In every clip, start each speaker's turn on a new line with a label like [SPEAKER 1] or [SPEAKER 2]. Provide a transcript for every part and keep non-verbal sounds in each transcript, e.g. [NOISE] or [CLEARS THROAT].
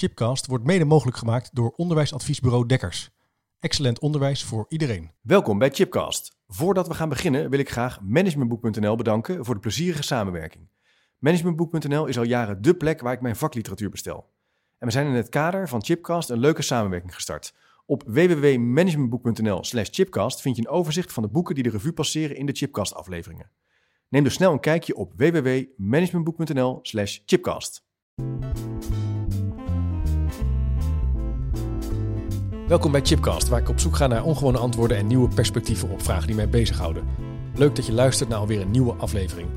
[SPEAKER 1] Chipcast wordt mede mogelijk gemaakt door onderwijsadviesbureau Dekkers. Excellent onderwijs voor iedereen.
[SPEAKER 2] Welkom bij Chipcast. Voordat we gaan beginnen wil ik graag managementboek.nl bedanken voor de plezierige samenwerking. Managementboek.nl is al jaren dé plek waar ik mijn vakliteratuur bestel. En we zijn in het kader van Chipcast een leuke samenwerking gestart. Op www.managementboek.nl/slash chipcast vind je een overzicht van de boeken die de revue passeren in de Chipcast-afleveringen. Neem dus snel een kijkje op www.managementboek.nl/slash chipcast.
[SPEAKER 1] Welkom bij Chipcast, waar ik op zoek ga naar ongewone antwoorden en nieuwe perspectieven op vragen die mij bezighouden. Leuk dat je luistert naar alweer een nieuwe aflevering.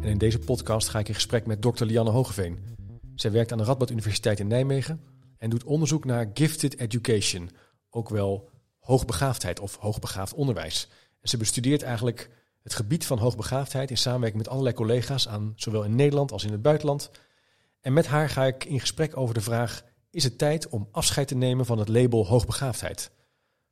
[SPEAKER 1] En in deze podcast ga ik in gesprek met Dr. Lianne Hogeveen. Zij werkt aan de Radboud Universiteit in Nijmegen en doet onderzoek naar gifted education, ook wel hoogbegaafdheid of hoogbegaafd onderwijs. En ze bestudeert eigenlijk het gebied van hoogbegaafdheid in samenwerking met allerlei collega's aan zowel in Nederland als in het buitenland. En met haar ga ik in gesprek over de vraag: is het tijd om afscheid te nemen van het label hoogbegaafdheid?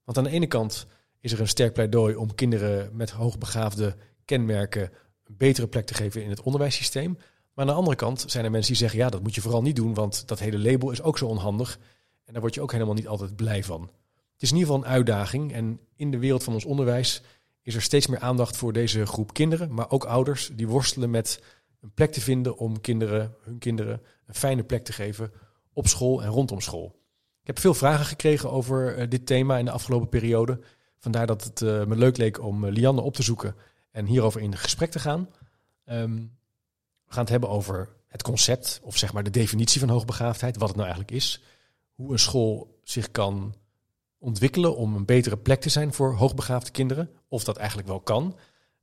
[SPEAKER 1] Want aan de ene kant is er een sterk pleidooi om kinderen met hoogbegaafde kenmerken een betere plek te geven in het onderwijssysteem. Maar aan de andere kant zijn er mensen die zeggen: ja, dat moet je vooral niet doen, want dat hele label is ook zo onhandig. En daar word je ook helemaal niet altijd blij van. Het is in ieder geval een uitdaging. En in de wereld van ons onderwijs is er steeds meer aandacht voor deze groep kinderen, maar ook ouders die worstelen met een plek te vinden om kinderen, hun kinderen, een fijne plek te geven op school en rondom school. Ik heb veel vragen gekregen over uh, dit thema in de afgelopen periode. Vandaar dat het uh, me leuk leek om uh, Lianne op te zoeken en hierover in gesprek te gaan. Um, we gaan het hebben over het concept, of zeg maar de definitie van hoogbegaafdheid, wat het nou eigenlijk is. Hoe een school zich kan ontwikkelen om een betere plek te zijn voor hoogbegaafde kinderen. Of dat eigenlijk wel kan.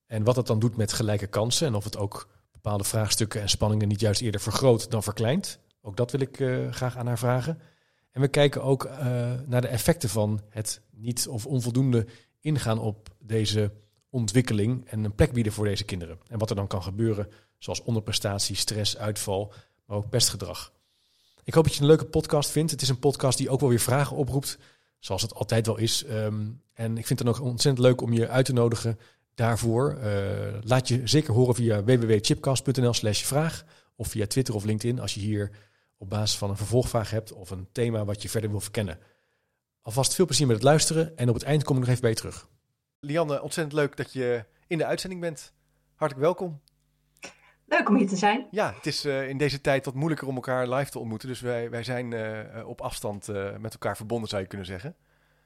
[SPEAKER 1] En wat het dan doet met gelijke kansen. En of het ook bepaalde vraagstukken en spanningen niet juist eerder vergroot dan verkleint. Ook dat wil ik uh, graag aan haar vragen. En we kijken ook uh, naar de effecten van het niet of onvoldoende ingaan op deze ontwikkeling en een plek bieden voor deze kinderen. En wat er dan kan gebeuren, zoals onderprestatie, stress, uitval, maar ook pestgedrag. Ik hoop dat je een leuke podcast vindt. Het is een podcast die ook wel weer vragen oproept, zoals het altijd wel is. Um, en ik vind het dan ook ontzettend leuk om je uit te nodigen daarvoor. Uh, laat je zeker horen via www.chipcast.nl slash vraag of via Twitter of LinkedIn als je hier op basis van een vervolgvraag hebt of een thema wat je verder wil verkennen. Alvast veel plezier met het luisteren en op het eind kom ik nog even bij je terug. Lianne, ontzettend leuk dat je in de uitzending bent. Hartelijk welkom.
[SPEAKER 3] Leuk om hier te zijn.
[SPEAKER 1] Ja, het is uh, in deze tijd wat moeilijker om elkaar live te ontmoeten. Dus wij, wij zijn uh, op afstand uh, met elkaar verbonden, zou je kunnen zeggen.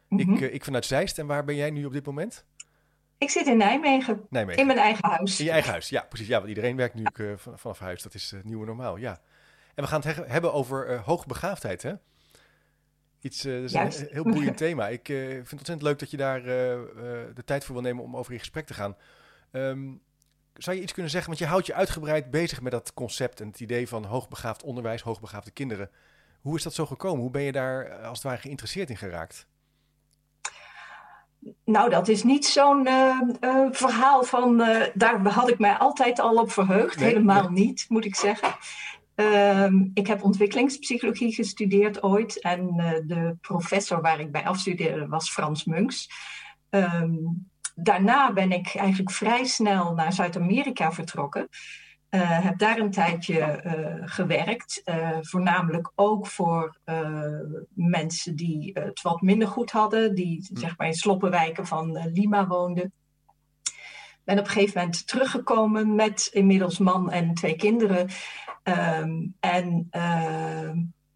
[SPEAKER 1] Mm -hmm. ik, ik vanuit Zeist. En waar ben jij nu op dit moment?
[SPEAKER 3] Ik zit in Nijmegen, Nijmegen. In mijn eigen huis.
[SPEAKER 1] In je eigen huis, ja, precies. Ja, want iedereen werkt nu ja. vanaf huis. Dat is het nieuwe normaal, ja. En we gaan het he hebben over uh, hoogbegaafdheid, hè? Iets, uh, dat is Juist. een heel boeiend [LAUGHS] thema. Ik uh, vind het ontzettend leuk dat je daar de tijd voor wil nemen om over in gesprek te gaan. Um, zou je iets kunnen zeggen, want je houdt je uitgebreid bezig met dat concept en het idee van hoogbegaafd onderwijs, hoogbegaafde kinderen. Hoe is dat zo gekomen? Hoe ben je daar als het ware geïnteresseerd in geraakt?
[SPEAKER 3] Nou, dat is niet zo'n uh, uh, verhaal van. Uh, daar had ik mij altijd al op verheugd. Nee, Helemaal nee. niet, moet ik zeggen. Um, ik heb ontwikkelingspsychologie gestudeerd ooit. En de professor waar ik bij afstudeerde was Frans Munks. Um, daarna ben ik eigenlijk vrij snel naar Zuid-Amerika vertrokken. Uh, heb daar een tijdje uh, gewerkt, uh, voornamelijk ook voor mensen die het wat minder goed hadden, die zeg maar in sloppenwijken van Lima woonden. Ben op een gegeven moment teruggekomen met inmiddels man en twee kinderen um, en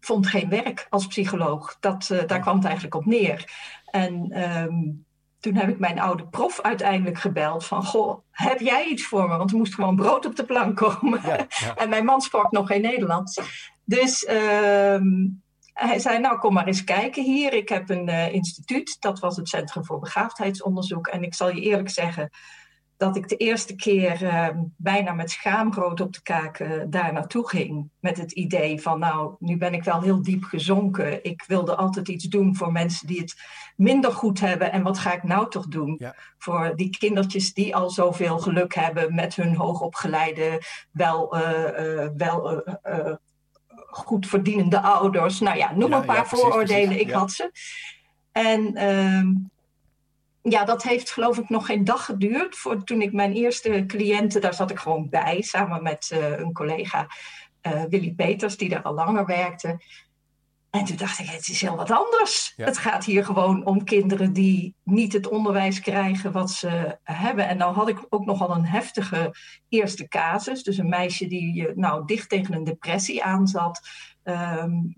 [SPEAKER 3] vond geen werk als psycholoog. Dat, daar kwam het eigenlijk op neer. En um, toen heb ik mijn oude prof uiteindelijk gebeld van, goh, heb jij iets voor me? Want er moest gewoon brood op de plank komen. Ja, [LAUGHS] ja. en mijn man sprak nog geen Nederlands. Dus hij zei, nou kom maar eens kijken hier. Ik heb een uh, instituut, dat was het Centrum voor Begaafdheidsonderzoek. En ik zal je eerlijk zeggen dat ik de eerste keer uh, bijna met schaamrood op de kaak uh, daar naartoe ging. Met het idee van, nou, nu ben ik wel heel diep gezonken. Ik wilde altijd iets doen voor mensen die het minder goed hebben. En wat ga ik nou toch doen ja. voor die kindertjes die al zoveel geluk hebben met hun hoogopgeleide, wel, uh, wel goed verdienende ouders. Nou ja, noem ja, een paar ja, precies, vooroordelen. Precies, ik had ze. En ehm, ja, dat heeft geloof ik nog geen dag geduurd. Voor toen ik mijn eerste cliënten, daar zat ik gewoon bij, samen met uh, een collega uh, Willy Peters, die daar al langer werkte. En toen dacht ik, het is heel wat anders. Het gaat hier gewoon om kinderen die niet het onderwijs krijgen wat ze hebben. En nou had ik ook nogal een heftige eerste casus. Dus een meisje die nou dicht tegen een depressie aanzat. Um,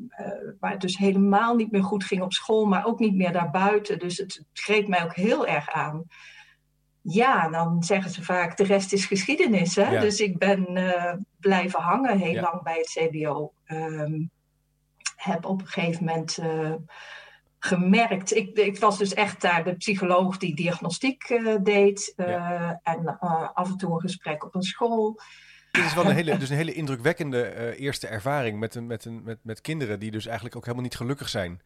[SPEAKER 3] waar het dus helemaal niet meer goed ging op school, maar ook niet meer daarbuiten. Dus het, greep mij ook heel erg aan. Ja, dan zeggen ze vaak, de rest is geschiedenis. Hè? Dus ik ben uh, blijven hangen heel lang bij het CBO. Um, heb op een gegeven moment uh, gemerkt. Ik, ik, was dus echt daar de psycholoog die diagnostiek deed. Ja. En af en toe een gesprek op een school.
[SPEAKER 1] Dit is wel een [LAUGHS] hele, dus een hele indrukwekkende eerste ervaring met, een, met, een, met, met kinderen die dus eigenlijk ook helemaal niet gelukkig zijn.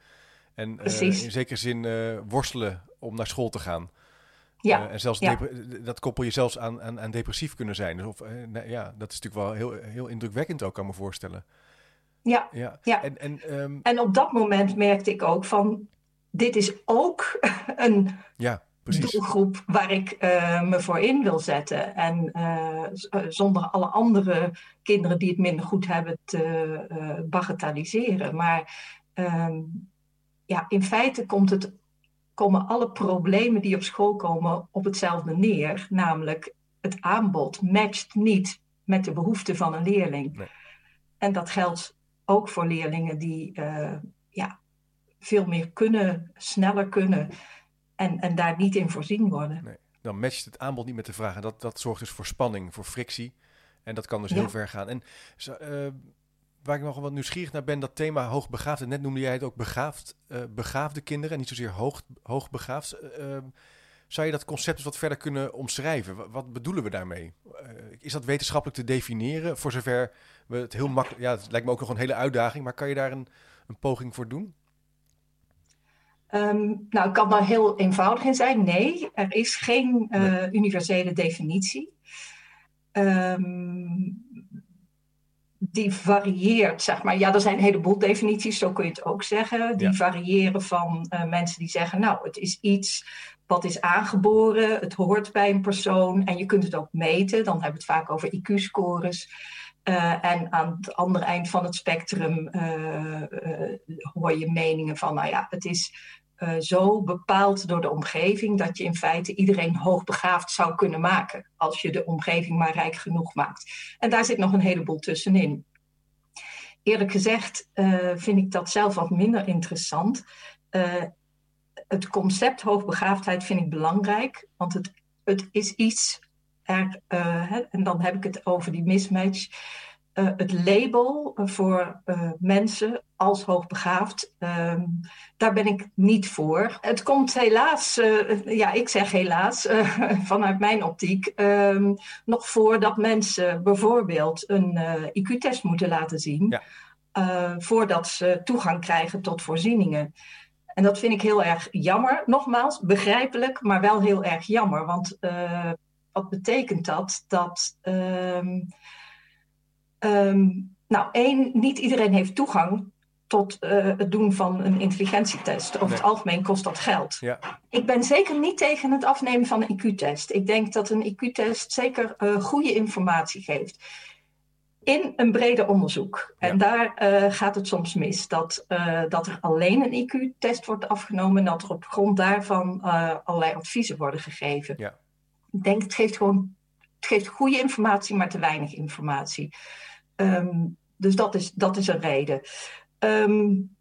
[SPEAKER 1] En in zekere zin worstelen om naar school te gaan. Ja. En zelfs ja. dat koppel je zelfs aan, aan, aan depressief kunnen zijn. Dus of, ja, dat is natuurlijk wel heel, heel indrukwekkend ook, kan me voorstellen.
[SPEAKER 3] Ja, ja. ja. En, en, um... en op dat moment merkte ik ook van, dit is ook [LAUGHS] een ja, doelgroep waar ik uh, me voor in wil zetten. En zonder alle andere kinderen die het minder goed hebben te bagatelliseren. Maar um, ja, in feite komt het komen alle problemen die op school komen op hetzelfde neer. Namelijk, het aanbod matcht niet met de behoeften van een leerling. Nee. En dat geldt ook voor leerlingen die uh, ja, veel meer kunnen, sneller kunnen en, en daar niet in voorzien worden. Nee.
[SPEAKER 1] Dan matcht het aanbod niet met de vraag. En dat, dat zorgt dus voor spanning, voor frictie. En dat kan dus ja. heel ver gaan. En uh, waar ik nog wat nieuwsgierig naar ben, dat thema hoogbegaafd. net noemde jij het ook begaafd, uh, begaafde kinderen, en niet zozeer hoog, hoogbegaafd. Uh, zou je dat concept eens wat verder kunnen omschrijven? Wat, bedoelen we daarmee? Is dat wetenschappelijk te definiëren? Voor zover we het heel makkelijk. Ja, het lijkt me ook nog een hele uitdaging, maar kan je daar een, een poging voor doen?
[SPEAKER 3] Um, nou, kan daar heel eenvoudig in zijn. Nee, er is geen nee. universele definitie. Um, die varieert, zeg maar. Ja, er zijn een heleboel definities, zo kun je het ook zeggen. Die variëren van uh, mensen die zeggen, nou, het is iets wat is aangeboren, het hoort bij een persoon en je kunt het ook meten. Dan hebben we het vaak over IQ-scores. Uh, en aan het andere eind van het spectrum uh, hoor je meningen van, nou ja, het is zo bepaald door de omgeving dat je in feite iedereen hoogbegaafd zou kunnen maken. Als je de omgeving maar rijk genoeg maakt. En daar zit nog een heleboel tussenin. Eerlijk gezegd vind ik dat zelf wat minder interessant. Het concept hoogbegaafdheid vind ik belangrijk, want het, het is iets. Er, hè, en dan heb ik het over die mismatch. Uh, het label voor uh, mensen als hoogbegaafd, uh, daar ben ik niet voor. Het komt helaas, ja, ik zeg helaas, [LAUGHS] vanuit mijn optiek, ehm, nog voor dat mensen bijvoorbeeld een IQ-test moeten laten zien, ja. voordat ze toegang krijgen tot voorzieningen. En dat vind ik heel erg jammer. Nogmaals, begrijpelijk, maar wel heel erg jammer. Want wat betekent dat? Dat ehm, Um, nou, één, niet iedereen heeft toegang tot uh, het doen van een intelligentietest. Over nee. het algemeen kost dat geld. Ja. Ik ben zeker niet tegen het afnemen van een IQ-test. Ik denk dat een IQ-test zeker uh, goede informatie geeft. In een breder onderzoek. En daar uh, gaat het soms mis. Dat, dat er alleen een IQ-test wordt afgenomen en dat er op grond daarvan allerlei adviezen worden gegeven. Ja. Ik denk het geeft gewoon het geeft goede informatie, maar te weinig informatie. Um, dus dat is, dat is een reden. Um,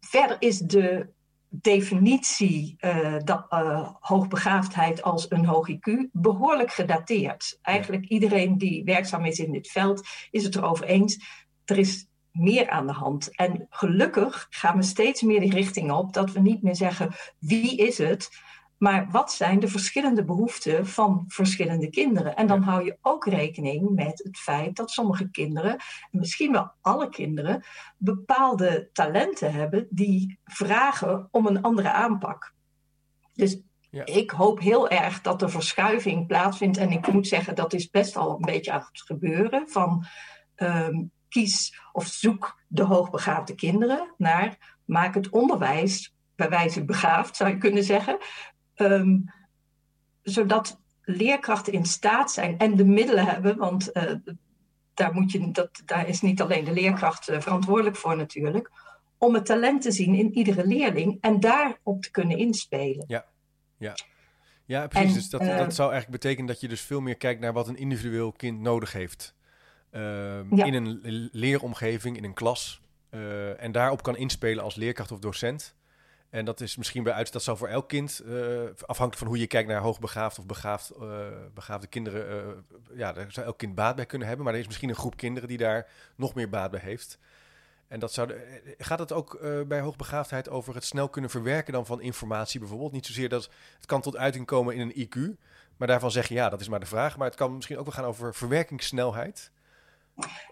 [SPEAKER 3] verder is de definitie uh, dat, uh, hoogbegaafdheid als een hoog IQ behoorlijk gedateerd. Eigenlijk iedereen die werkzaam is in dit veld is het erover eens. Er is meer aan de hand. En gelukkig gaan we steeds meer die richting op dat we niet meer zeggen wie is het, maar wat zijn de verschillende behoeften van verschillende kinderen? En dan hou je ook rekening met het feit dat sommige kinderen, misschien wel alle kinderen, bepaalde talenten hebben die vragen om een andere aanpak. Dus ja. ik hoop heel erg dat de verschuiving plaatsvindt. En ik moet zeggen, dat is best al een beetje aan het gebeuren. Van um, kies of zoek de hoogbegaafde kinderen naar maak het onderwijs bij wijze begaafd, zou je kunnen zeggen. Um, zodat leerkrachten in staat zijn en de middelen hebben, want uh, daar, moet je, dat, daar is niet alleen de leerkracht uh, verantwoordelijk voor natuurlijk, om het talent te zien in iedere leerling en daarop te kunnen inspelen.
[SPEAKER 1] Ja, ja. Ja, precies.
[SPEAKER 3] En,
[SPEAKER 1] dus dat,
[SPEAKER 3] eh,
[SPEAKER 1] dat zou eigenlijk betekenen dat je dus veel meer kijkt naar wat een individueel kind nodig heeft. Ehm,
[SPEAKER 3] Ja.
[SPEAKER 1] In een le- leeromgeving, in een klas. eh, en daarop kan inspelen als leerkracht of docent. En dat is misschien bij uit, dat zou voor elk kind, eh, afhankelijk van hoe je kijkt naar hoogbegaafd of begaafd, eh, begaafde kinderen, eh, ja, daar zou elk kind baat bij kunnen hebben. Maar er is misschien een groep kinderen die daar nog meer baat bij heeft. En dat zou gaat het ook bij hoogbegaafdheid over het snel kunnen verwerken dan van informatie bijvoorbeeld? Niet zozeer dat het kan tot uiting komen in een IQ, maar daarvan zeg je ja, dat is maar de vraag. Maar het kan misschien ook wel gaan over verwerkingssnelheid.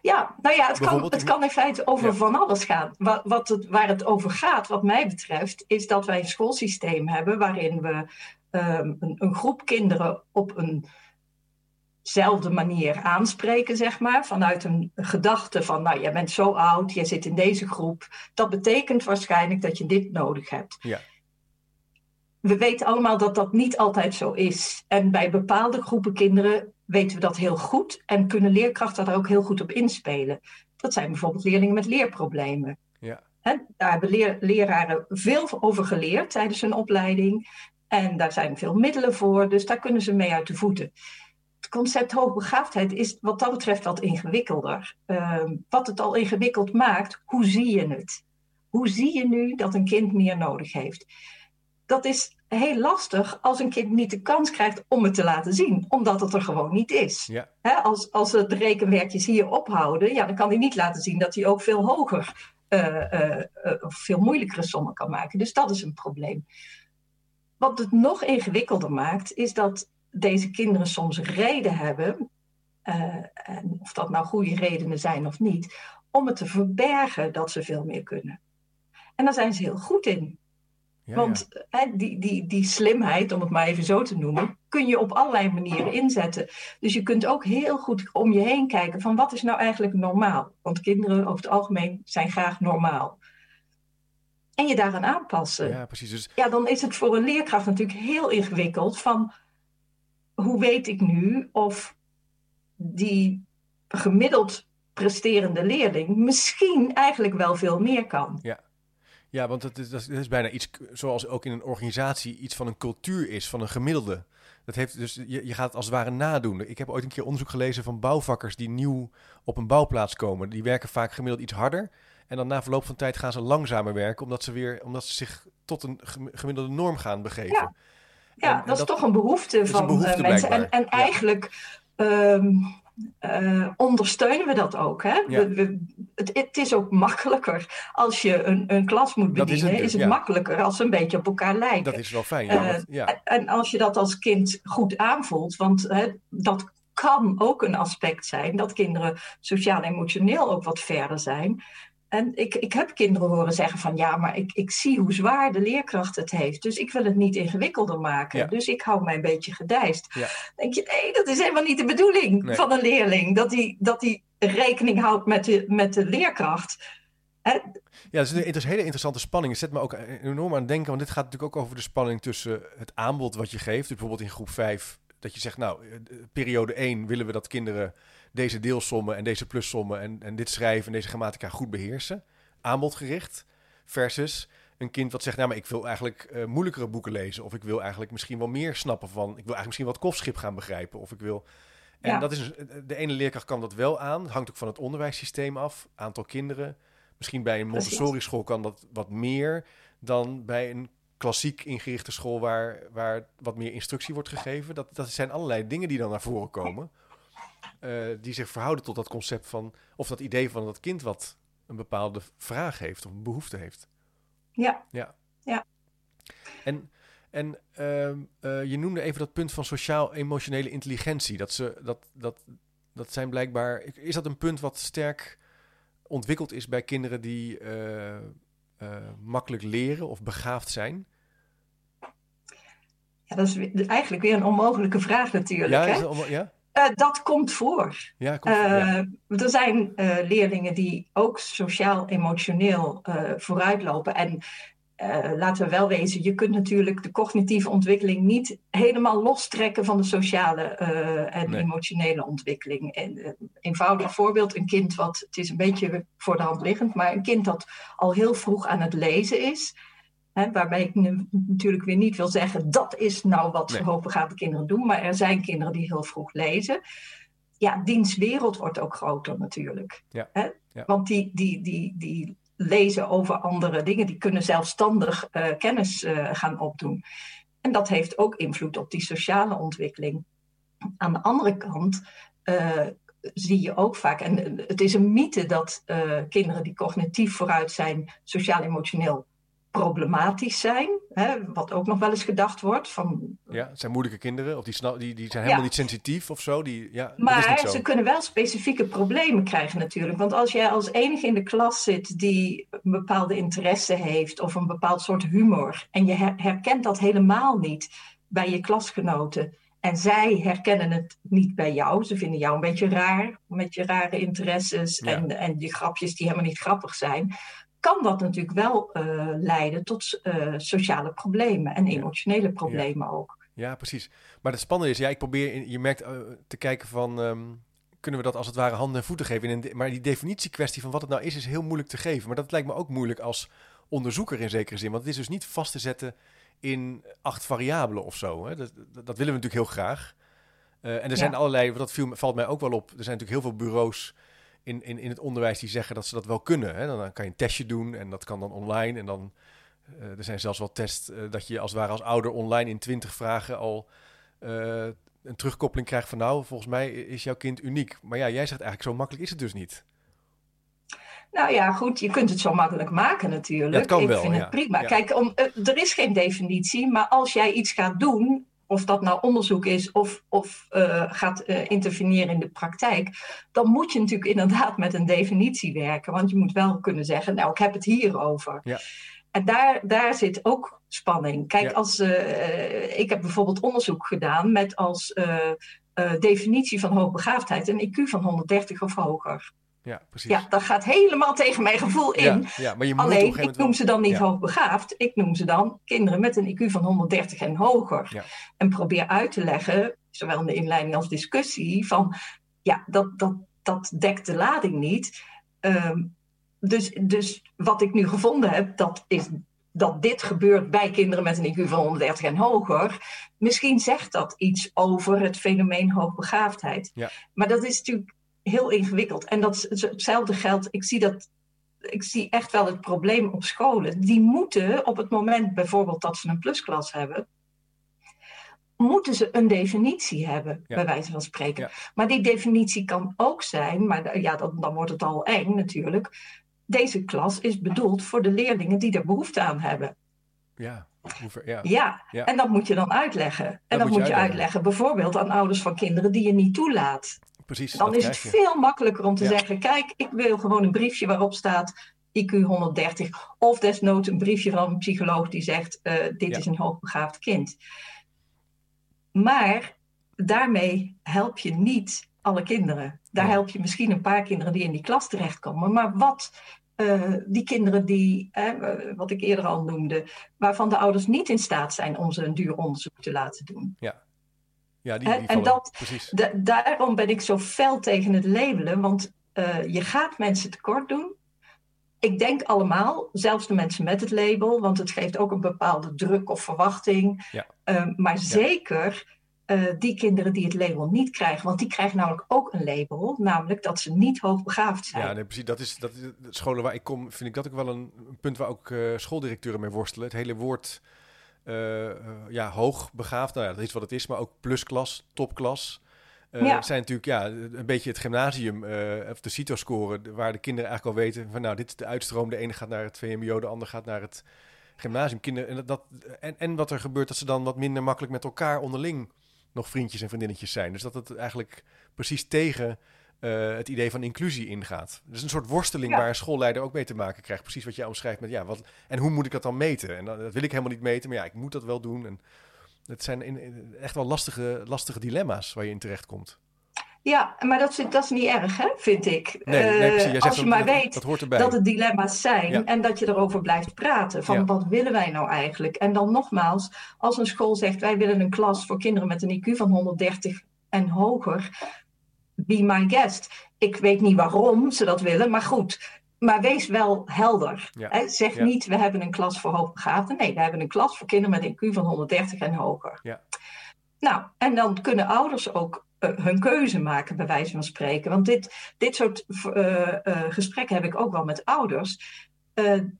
[SPEAKER 3] Ja, nou ja, het kan, het
[SPEAKER 1] in-
[SPEAKER 3] kan in feite over
[SPEAKER 1] Ja.
[SPEAKER 3] van alles gaan. Wat, wat het, waar het over gaat, wat mij betreft, is dat wij een schoolsysteem hebben waarin we ehm, een, een groep kinderen op eenzelfde manier aanspreken, zeg maar. Vanuit een gedachte van, nou, jij bent zo oud, jij zit in deze groep. Dat betekent waarschijnlijk dat je dit nodig hebt.
[SPEAKER 1] Ja.
[SPEAKER 3] We weten allemaal dat dat niet altijd zo is. En bij bepaalde groepen kinderen weten we dat heel goed en kunnen leerkrachten daar ook heel goed op inspelen. Dat zijn bijvoorbeeld leerlingen met leerproblemen.
[SPEAKER 1] Ja.
[SPEAKER 3] Daar hebben leer- leraren veel over geleerd tijdens hun opleiding. En daar zijn veel middelen voor, dus daar kunnen ze mee uit de voeten. Het concept hoogbegaafdheid is wat dat betreft wat ingewikkelder. Ehm, wat het al ingewikkeld maakt, hoe zie je het? Hoe zie je nu dat een kind meer nodig heeft? Dat is heel lastig als een kind niet de kans krijgt om het te laten zien, omdat het er gewoon niet is.
[SPEAKER 1] Ja.
[SPEAKER 3] Als, als de rekenwerkjes hier ophouden, ja, dan kan hij niet laten zien dat hij ook veel hoger eh, eh, eh, of veel moeilijkere sommen kan maken. Dus dat is een probleem. Wat het nog ingewikkelder maakt, is dat deze kinderen soms reden hebben, en of dat nou goede redenen zijn of niet, om het te verbergen dat ze veel meer kunnen. En daar zijn ze heel goed in.
[SPEAKER 1] Ja,
[SPEAKER 3] Want hè, die, die, die slimheid, om het maar even zo te noemen, kun je op allerlei manieren inzetten. Dus je kunt ook heel goed om je heen kijken van wat is nou eigenlijk normaal? Want kinderen over het algemeen zijn graag normaal. En je daaraan aanpassen.
[SPEAKER 1] ja. ja, precies. Dus
[SPEAKER 3] Ja, dan is het voor een leerkracht natuurlijk heel ingewikkeld van hoe weet ik nu of die gemiddeld presterende leerling misschien eigenlijk wel veel meer kan.
[SPEAKER 1] Ja, want het is, dat is- bijna iets zoals ook in een organisatie iets van een cultuur is, van een gemiddelde. Dat heeft dus, je, je gaat het als het ware nadoen. Ik heb ooit een keer onderzoek gelezen van bouwvakkers die nieuw op een bouwplaats komen. Die werken vaak gemiddeld iets harder. En dan na verloop van tijd gaan ze langzamer werken, omdat ze, weer, omdat ze zich tot een gem- gemiddelde norm gaan begeven.
[SPEAKER 3] Ja. Ja,
[SPEAKER 1] En- en
[SPEAKER 3] dat, is toch een behoefte
[SPEAKER 1] een
[SPEAKER 3] van
[SPEAKER 1] behoefte
[SPEAKER 3] eh, mensen. En,
[SPEAKER 1] blijkbaar.
[SPEAKER 3] en
[SPEAKER 1] Ja.
[SPEAKER 3] eigenlijk ehm, eh, ondersteunen we dat ook. Hè?
[SPEAKER 1] Ja.
[SPEAKER 3] We, we- het, het is ook makkelijker als je een, een klas moet
[SPEAKER 1] is
[SPEAKER 3] bedienen. is
[SPEAKER 1] dus,
[SPEAKER 3] het
[SPEAKER 1] ja.
[SPEAKER 3] makkelijker als ze een beetje op elkaar lijken.
[SPEAKER 1] Dat is wel fijn. Ja,
[SPEAKER 3] Eh,
[SPEAKER 1] want-.
[SPEAKER 3] En, en als je dat als kind goed aanvoelt, want hè, dat kan ook een aspect zijn dat kinderen sociaal-emotioneel ook wat verder zijn. En ik, ik heb kinderen horen zeggen van ja, maar ik, ik zie hoe zwaar de leerkracht het heeft. Dus ik wil het niet ingewikkelder maken.
[SPEAKER 1] Ja.
[SPEAKER 3] Dus ik hou mij een beetje gedijst.
[SPEAKER 1] Ja.
[SPEAKER 3] Denk je, nee, dat is helemaal niet de bedoeling
[SPEAKER 1] Nee.
[SPEAKER 3] van een leerling. Dat hij dat die rekening houdt met de, met de leerkracht.
[SPEAKER 1] Ja, het is een hele interessante spanning. Het zet me ook enorm aan het denken, want dit gaat natuurlijk ook over de spanning tussen het aanbod wat je geeft. Dus bijvoorbeeld in groep 5, dat je zegt, nou, eh, periode 1 willen we dat kinderen deze deelsommen en deze plussommen en, en dit schrijven en deze grammatica goed beheersen. Aanbodgericht. Versus een kind wat zegt, nou, maar ik wil eigenlijk eh, moeilijkere boeken lezen. Of ik wil eigenlijk misschien wel meer snappen van, ik wil eigenlijk misschien wat kofschip gaan begrijpen. Of ik wil... En
[SPEAKER 3] Ja.
[SPEAKER 1] dat is, de ene leerkracht kan dat wel aan. Hangt ook van het onderwijssysteem af. Aantal kinderen. Misschien bij een. Montessori-school kan dat wat meer dan bij een klassiek ingerichte school waar, waar wat meer instructie wordt gegeven. Dat, dat zijn allerlei dingen die dan naar voren komen. Eh, die zich verhouden tot dat concept van, of dat idee van dat kind wat een bepaalde vraag heeft of een behoefte heeft.
[SPEAKER 3] ja,
[SPEAKER 1] En, en ehm, eh, je noemde even dat punt van sociaal-emotionele intelligentie. Dat, ze, dat, dat, dat zijn blijkbaar. Is dat een punt wat sterk ontwikkeld is bij kinderen die eh, makkelijk leren of begaafd zijn?
[SPEAKER 3] ja, dat is eigenlijk weer een onmogelijke vraag natuurlijk.
[SPEAKER 1] Ja,
[SPEAKER 3] hè?
[SPEAKER 1] is dat ja?
[SPEAKER 3] Eh, dat komt voor.
[SPEAKER 1] Ja, komt, ja.
[SPEAKER 3] Eh, Er zijn eh, leerlingen die ook sociaal-emotioneel vooruitlopen. En laten we wel wezen, je kunt natuurlijk de cognitieve ontwikkeling niet helemaal lostrekken van de sociale en emotionele ontwikkeling. En, eenvoudig voorbeeld, een kind wat, het is een beetje voor de hand liggend, maar een kind dat al heel vroeg aan het lezen is, hè, waarbij ik nu, natuurlijk weer niet wil zeggen dat is nou wat nee. hoogbegaafde kinderen doen, maar er zijn kinderen die heel vroeg lezen. Ja, diens wereld wordt ook groter natuurlijk.
[SPEAKER 1] Ja.
[SPEAKER 3] Hè?
[SPEAKER 1] Ja.
[SPEAKER 3] Want die, die, die, die lezen over andere dingen. Die kunnen zelfstandig uh, kennis uh, gaan opdoen. En dat heeft ook invloed op die sociale ontwikkeling. Aan de andere kant uh, zie je ook vaak, en het is een mythe dat kinderen die cognitief vooruit zijn, sociaal-emotioneel problematisch zijn. Hè, wat ook nog wel eens gedacht wordt. Van,
[SPEAKER 1] ja, het zijn moeilijke kinderen. Of die, die, die zijn helemaal
[SPEAKER 3] Ja.
[SPEAKER 1] niet sensitief of zo. Die, ja,
[SPEAKER 3] Maar
[SPEAKER 1] zo.
[SPEAKER 3] ze kunnen wel specifieke problemen krijgen natuurlijk. Want als jij als enige in de klas zit die een bepaalde interesse heeft of een bepaald soort humor en je her- herkent dat helemaal niet bij je klasgenoten en zij herkennen het niet bij jou, ze vinden jou een beetje raar met je rare interesses
[SPEAKER 1] Ja.
[SPEAKER 3] en, en je grapjes die helemaal niet grappig zijn, kan dat natuurlijk wel eh, leiden tot eh, sociale problemen en emotionele problemen ook.
[SPEAKER 1] Ja, precies. Maar het spannende is, ja, ik probeer, je merkt eh, te kijken van, ehm, kunnen we dat als het ware handen en voeten geven? De- maar die definitiekwestie van wat het nou is, is heel moeilijk te geven. Maar dat lijkt me ook moeilijk als onderzoeker in zekere zin. Want het is dus niet vast te zetten in acht variabelen of zo. Hè? Dat, dat, dat willen we natuurlijk heel graag. En er zijn
[SPEAKER 3] Ja.
[SPEAKER 1] allerlei, dat viel, valt mij ook wel op. Er zijn natuurlijk heel veel bureaus in, in, in het onderwijs die zeggen dat ze dat wel kunnen. Hè? Dan, dan kan je een testje doen en dat kan dan online. En dan, eh, er zijn zelfs wel tests eh, dat je als het ware als ouder online in 20 vragen al eh, een terugkoppeling krijgt van nou, volgens mij is jouw kind uniek. Maar ja, jij zegt eigenlijk zo makkelijk is het dus niet.
[SPEAKER 3] Nou ja, goed, je kunt het zo makkelijk maken natuurlijk.
[SPEAKER 1] Ja, kan
[SPEAKER 3] ik
[SPEAKER 1] wel,
[SPEAKER 3] vind
[SPEAKER 1] ja.
[SPEAKER 3] het prima.
[SPEAKER 1] Ja.
[SPEAKER 3] Kijk, om, er is geen definitie, maar als jij iets gaat doen, of dat nou onderzoek is of, of eh, gaat eh, interveneren in de praktijk, dan moet je natuurlijk [LAUGHS] inderdaad met een definitie werken. Want je moet wel kunnen zeggen, nou, ik heb het hierover.
[SPEAKER 1] Ja.
[SPEAKER 3] En daar, daar zit ook spanning. Kijk,
[SPEAKER 1] Ja.
[SPEAKER 3] als, eh, ik heb bijvoorbeeld onderzoek gedaan met als definitie van hoogbegaafdheid een IQ van 130 of hoger.
[SPEAKER 1] Ja, precies.
[SPEAKER 3] Ja, dat gaat helemaal tegen mijn gevoel in.
[SPEAKER 1] ja, maar je moet
[SPEAKER 3] Alleen, ik noem
[SPEAKER 1] wel-
[SPEAKER 3] ze dan niet hoogbegaafd. Ik noem ze dan kinderen met een IQ van 130 en hoger. En probeer uit te leggen, zowel in de inleiding als discussie, van ja, dat, dat, dat dekt de lading niet. Ehm, dus, dus wat ik nu gevonden heb, dat is dat dit gebeurt bij kinderen met een IQ van 130 en hoger. Misschien zegt dat iets over het fenomeen hoogbegaafdheid.
[SPEAKER 1] Ja.
[SPEAKER 3] Maar dat is natuurlijk heel ingewikkeld. En dat is hetzelfde geldt, ik zie dat ik zie echt wel het probleem op scholen. Die moeten op het moment bijvoorbeeld dat ze een plusklas hebben, moeten ze een definitie hebben,
[SPEAKER 1] Ja.
[SPEAKER 3] bij wijze van spreken.
[SPEAKER 1] Ja.
[SPEAKER 3] Maar die definitie kan ook zijn, maar ja, dan, dan wordt het al eng natuurlijk. Deze klas is bedoeld voor de leerlingen die er behoefte aan hebben.
[SPEAKER 1] Ja, ja.
[SPEAKER 3] Ja,
[SPEAKER 1] Ja.
[SPEAKER 3] en dat moet je dan uitleggen. En
[SPEAKER 1] Dat
[SPEAKER 3] dat,
[SPEAKER 1] moet je
[SPEAKER 3] moet je
[SPEAKER 1] uitleggen.
[SPEAKER 3] uitleggen, bijvoorbeeld aan ouders van kinderen die je niet toelaat.
[SPEAKER 1] Precies.
[SPEAKER 3] Dan is het veel makkelijker om te
[SPEAKER 1] Ja.
[SPEAKER 3] zeggen: kijk, ik wil gewoon een briefje waarop staat IQ 130. Of desnoods een briefje van een psycholoog die zegt: eh, dit
[SPEAKER 1] Ja.
[SPEAKER 3] is een hoogbegaafd kind. Maar daarmee help je niet alle kinderen. Daar help je misschien een paar kinderen die in die klas terechtkomen. Maar wat eh, die kinderen die, eh, wat ik eerder al noemde, waarvan de ouders niet in staat zijn om ze een duur onderzoek te laten doen.
[SPEAKER 1] Ja, die, die
[SPEAKER 3] En- dat-. Da- daarom ben ik zo fel tegen het labelen, want eh, je gaat mensen tekort doen. Ik denk allemaal, zelfs de mensen met het label, want het geeft ook een bepaalde druk of verwachting.
[SPEAKER 1] Ja.
[SPEAKER 3] Eh, maar zeker eh, die kinderen die het label niet krijgen, want die krijgen namelijk ook een label, namelijk dat ze niet hoogbegaafd zijn.
[SPEAKER 1] Ja, nee, precies. Dat is, dat is, de scholen waar ik kom, vind ik dat ook wel een, een punt waar ook schooldirecteuren mee worstelen. Het hele woord ja, hoogbegaafd, nou ja, dat is wat het is, maar ook plusklas, topklas. Eh
[SPEAKER 3] Ja.
[SPEAKER 1] Het zijn natuurlijk ja, een beetje het gymnasium, eh, of de CITO-score, waar de kinderen eigenlijk al weten van nou, dit is de uitstroom. De ene gaat naar het VMBO, de ander gaat naar het gymnasium. Kinderen, en, dat, en, en wat er gebeurt, dat ze dan wat minder makkelijk met elkaar onderling nog vriendjes en vriendinnetjes zijn. Dus dat het eigenlijk precies tegen eh, het idee van inclusie ingaat. Dus een soort worsteling
[SPEAKER 3] Ja.
[SPEAKER 1] waar een schoolleider ook mee te maken krijgt. Precies wat jij omschrijft met ja, wat, en hoe moet ik dat dan meten? En dat, dat wil ik helemaal niet meten, maar ja, ik moet dat wel doen. En het zijn in, in- echt wel lastige, lastige dilemma's waar je in terecht komt.
[SPEAKER 3] Ja, maar dat is, dat is niet erg, hè, vind ik.
[SPEAKER 1] Nee, nee precies.
[SPEAKER 3] Als je maar weet
[SPEAKER 1] dat, hoort erbij.
[SPEAKER 3] dat het dilemma's zijn en dat je erover blijft praten. Van wat willen wij nou eigenlijk? En dan nogmaals, als een school zegt wij willen een klas voor kinderen met een IQ van 130 en hoger, be my guest. Ik weet niet waarom ze dat willen, maar goed. Maar wees wel helder. Hè? Zeg niet, we hebben een klas voor hoogbegaafden. Nee, we hebben een klas voor kinderen met een IQ van 130 en hoger.
[SPEAKER 1] Ja.
[SPEAKER 3] Nou, en dan kunnen ouders ook uh, hun keuze maken, bij wijze van spreken. Want dit, dit soort uh, uh, gesprekken heb ik ook wel met ouders.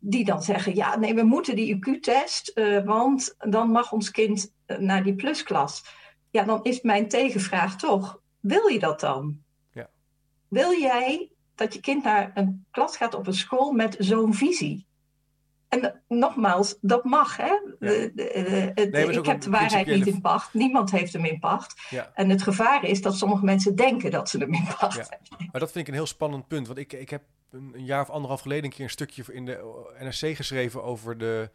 [SPEAKER 3] die dan zeggen, ja, nee, we moeten die IQ-test, want dan mag ons kind naar die plusklas. Ja, dan is mijn tegenvraag toch, wil je dat dan?
[SPEAKER 1] Ja.
[SPEAKER 3] Wil jij dat je kind naar een klas gaat op een school met zo'n visie? En nogmaals, dat mag. Hè? Ja. De, de, de, nee, ik heb de waarheid niet in pacht. Niemand heeft hem in pacht.
[SPEAKER 1] Ja.
[SPEAKER 3] En het gevaar is dat sommige mensen denken dat ze hem in pacht
[SPEAKER 1] ja.
[SPEAKER 3] hebben. [LAUGHS]
[SPEAKER 1] Maar dat vind ik een heel spannend punt. Want ik, ik heb een, een, jaar of anderhalf geleden een keer een stukje in de NRC geschreven over de,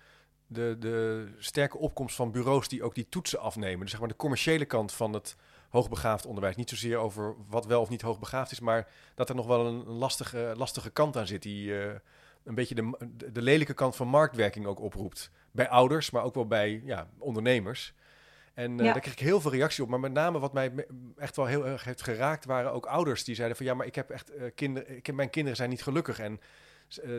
[SPEAKER 1] de, de sterke opkomst van bureaus die ook die toetsen afnemen. Dus zeg maar de commerciële kant van het hoogbegaafd onderwijs. Niet zozeer over wat wel of niet hoogbegaafd is, maar dat er nog wel een, lastige, lastige kant aan zit die... Uh, een beetje de, de lelijke kant van marktwerking ook oproept. Bij ouders, maar ook wel bij ja, ondernemers. En uh,
[SPEAKER 3] Ja.
[SPEAKER 1] daar kreeg ik heel veel reactie op. Maar met name wat mij echt wel heel erg heeft geraakt, waren ook ouders die zeiden van ja, maar ik heb echt eh, kinderen, ik heb, mijn kinderen zijn niet gelukkig en eh,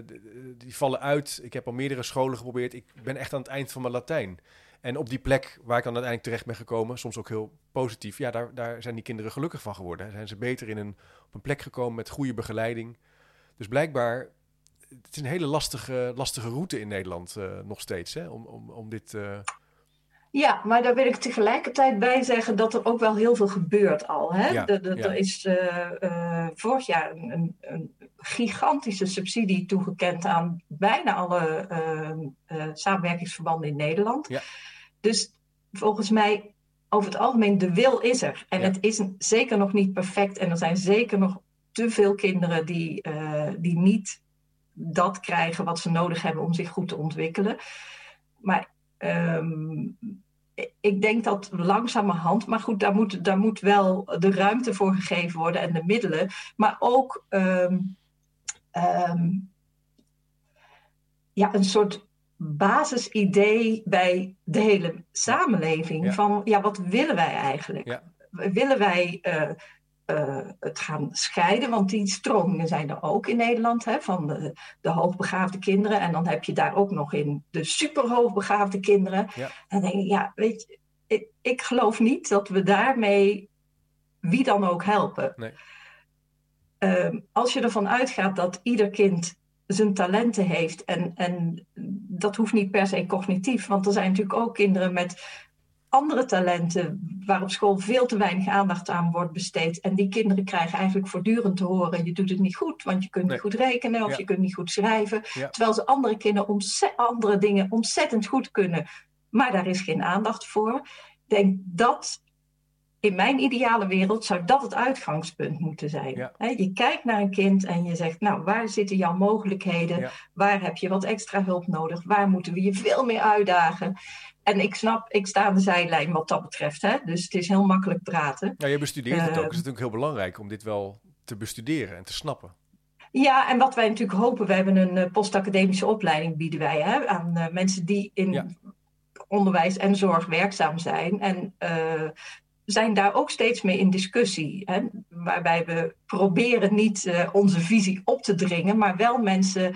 [SPEAKER 1] die vallen uit. Ik heb al meerdere scholen geprobeerd. Ik ben echt aan het eind van mijn Latijn. En op die plek waar ik dan uiteindelijk terecht ben gekomen, soms ook heel positief, ja, daar, daar zijn die kinderen gelukkig van geworden. Zijn ze beter in een, op een plek gekomen met goede begeleiding. Dus blijkbaar, het is een hele lastige, lastige route in Nederland eh, nog steeds, hè, om, om, om dit... eh,
[SPEAKER 3] Ja, maar daar wil ik tegelijkertijd bij zeggen dat er ook wel heel veel gebeurt al. Hè?
[SPEAKER 1] Ja,
[SPEAKER 3] De- de-
[SPEAKER 1] ja.
[SPEAKER 3] Er is eh, eh, vorig jaar een, een, een gigantische subsidie toegekend aan bijna alle eh, samenwerkingsverbanden in Nederland.
[SPEAKER 1] Ja.
[SPEAKER 3] Dus volgens mij, over het algemeen, de wil is er. En het is een- zeker nog niet perfect. En er zijn zeker nog te veel kinderen die, die niet dat krijgen wat ze nodig hebben om zich goed te ontwikkelen. Maar ehm, ik denk dat langzamerhand, maar goed, daar moet, daar moet wel de ruimte voor gegeven worden en de middelen. Maar ook ehm, ehm, ja, een soort basisidee bij de hele samenleving.
[SPEAKER 1] Ja.
[SPEAKER 3] Van ja, wat willen wij eigenlijk?
[SPEAKER 1] Ja.
[SPEAKER 3] Willen wij eh, eh, het gaan scheiden? Want die stromingen zijn er ook in Nederland, hè, van de, de hoogbegaafde kinderen. En dan heb je daar ook nog in de superhoogbegaafde kinderen.
[SPEAKER 1] Ja.
[SPEAKER 3] En dan denk ik, ja, weet je, ik, ik geloof niet dat we daarmee wie dan ook helpen.
[SPEAKER 1] Nee.
[SPEAKER 3] Ehm, als je ervan uitgaat dat ieder kind zijn talenten heeft, en, en dat hoeft niet per se cognitief, want er zijn natuurlijk ook kinderen met andere talenten waar op school veel te weinig aandacht aan wordt besteed. En die kinderen krijgen eigenlijk voortdurend te horen: je doet het niet goed, want je kunt
[SPEAKER 1] Nee.
[SPEAKER 3] niet goed rekenen of
[SPEAKER 1] Ja.
[SPEAKER 3] je kunt niet goed schrijven.
[SPEAKER 1] Ja.
[SPEAKER 3] Terwijl ze andere kinderen andere dingen ontzettend goed kunnen, maar daar is geen aandacht voor. Ik denk dat in mijn ideale wereld zou dat het uitgangspunt moeten zijn.
[SPEAKER 1] Ja.
[SPEAKER 3] Je kijkt naar een kind en je zegt, nou, waar zitten jouw mogelijkheden?
[SPEAKER 1] Ja.
[SPEAKER 3] Waar heb je wat extra hulp nodig? Waar moeten we je veel meer uitdagen? En ik snap, ik sta aan de zijlijn wat dat betreft. Hè? Dus het is heel makkelijk praten.
[SPEAKER 1] Nou, je bestudeert het ook.
[SPEAKER 3] Ehm.
[SPEAKER 1] Het is natuurlijk heel belangrijk om dit wel te bestuderen en te snappen.
[SPEAKER 3] Ja, en wat wij natuurlijk hopen, we hebben een eh, postacademische opleiding bieden wij hè, aan eh, mensen die in
[SPEAKER 1] Ja.
[SPEAKER 3] onderwijs en zorg werkzaam zijn. En eh, zijn daar ook steeds mee in discussie. Hè, waarbij we proberen niet onze visie op te dringen, maar wel mensen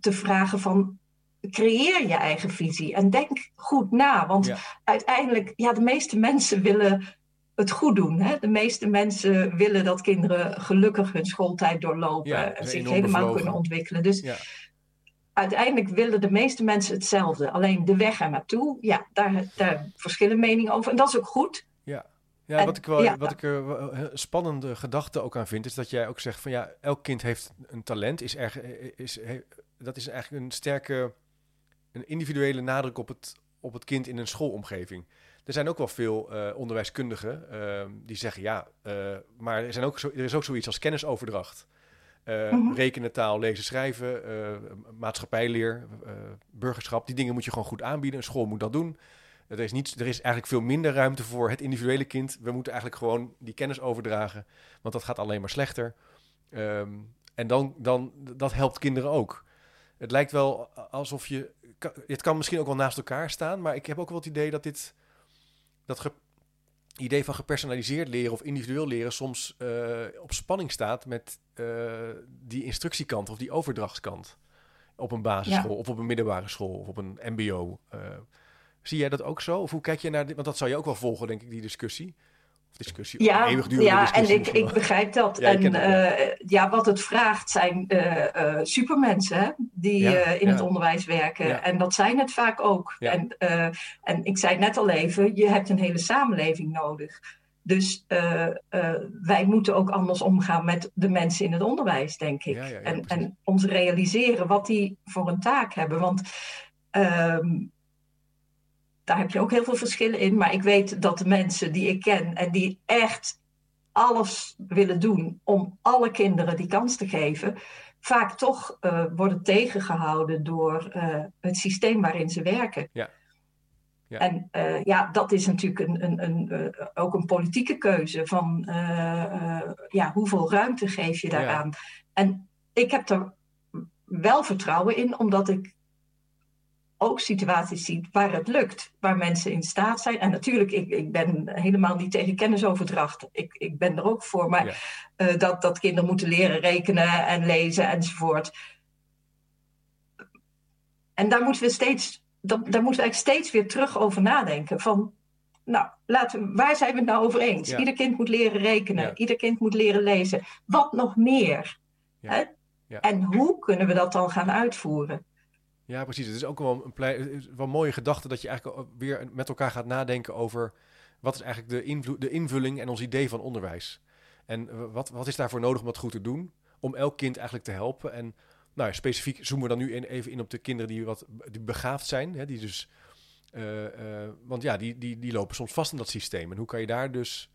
[SPEAKER 3] te vragen van creëer je eigen visie en denk goed na. Want
[SPEAKER 1] Ja.
[SPEAKER 3] uiteindelijk, ja, de meeste mensen willen het goed doen. Hè? De meeste mensen willen dat kinderen gelukkig hun schooltijd doorlopen
[SPEAKER 1] Ja,
[SPEAKER 3] en zich helemaal
[SPEAKER 1] bevlogen.
[SPEAKER 3] kunnen ontwikkelen. Dus
[SPEAKER 1] Ja.
[SPEAKER 3] uiteindelijk willen de meeste mensen hetzelfde. Alleen de weg er naartoe, ja, daar, daar verschillen meningen over. En dat is ook goed.
[SPEAKER 1] Ja,
[SPEAKER 3] En-
[SPEAKER 1] wat ik, wel,
[SPEAKER 3] ja.
[SPEAKER 1] wat ik er een spannende gedachte ook aan vind, is dat jij ook zegt van ja, elk kind heeft een talent. Is erg, is, he- dat is eigenlijk een sterke, een individuele nadruk op het, op het kind in een schoolomgeving. Er zijn ook wel veel eh, onderwijskundigen eh, die zeggen ja, eh, maar er, zijn ook zo, er is ook zoiets als kennisoverdracht. Eh,
[SPEAKER 3] Mhm.
[SPEAKER 1] Rekenen, taal, lezen, schrijven, maatschappijleer, burgerschap. Die dingen moet je gewoon goed aanbieden. Een school moet dat doen. Er is, niet, er is eigenlijk veel minder ruimte voor het individuele kind. We moeten eigenlijk gewoon die kennis overdragen, want dat gaat alleen maar slechter. Ehm, en dan, dan, dat helpt kinderen ook. Het lijkt wel alsof je. Het kan misschien ook wel naast elkaar staan, maar ik heb ook wel het idee dat dit. Dat idee van gepersonaliseerd leren of individueel leren soms uh, op spanning staat met uh, die instructiekant of die overdrachtskant. Op een basisschool of op een middelbare school of op een MBO. Uh, zie jij dat ook zo? Of hoe kijk je naar dit? Want dat zou je ook wel volgen, denk ik, die discussie discussie.
[SPEAKER 3] Ja, ja en ik, ik begrijp dat. en uh, ja, wat het vraagt zijn uh, uh, supermensen hè, die in het onderwijs werken. En dat zijn het vaak ook. En, en ik zei net al even, je hebt een hele samenleving nodig. Dus wij moeten ook anders omgaan met de mensen in het onderwijs, denk ik. en, en ons realiseren wat die voor een taak hebben. Want ehm, daar heb je ook heel veel verschillen in. Maar ik weet dat de mensen die ik ken en die echt alles willen doen om alle kinderen die kans te geven, vaak toch uh, worden tegengehouden door uh, het systeem waarin ze werken. Ja. Ja. En uh, ja, dat is natuurlijk een, een, een, ook een politieke keuze van ja, hoeveel ruimte geef je daaraan. Ja. En ik heb er wel vertrouwen in, omdat ik ook situaties ziet waar het lukt, waar mensen in staat zijn. En natuurlijk, ik, ik ben helemaal niet tegen kennisoverdracht. Ik, ik ben er ook voor. Maar uh, dat, dat kinderen moeten leren rekenen en lezen enzovoort. En daar moeten we steeds, dat, daar moeten we eigenlijk steeds weer terug over nadenken. Van, nou, laten we, waar zijn we het nou over eens? Ieder kind moet leren rekenen, ieder kind moet leren lezen. Wat nog meer? Hè? En hoe kunnen we dat dan gaan uitvoeren?
[SPEAKER 1] Ja, precies. Het is ook wel een, plei, wel mooie gedachte dat je eigenlijk weer met elkaar gaat nadenken over wat is eigenlijk de, de invulling en ons idee van onderwijs. En wat, wat is daarvoor nodig om dat goed te doen? Om elk kind eigenlijk te helpen. En nou ja, specifiek zoomen we dan nu in, even in op de kinderen die wat die begaafd zijn. Hè, die dus, uh, uh, want ja, die, die, die lopen soms vast in dat systeem. En hoe kan je daar dus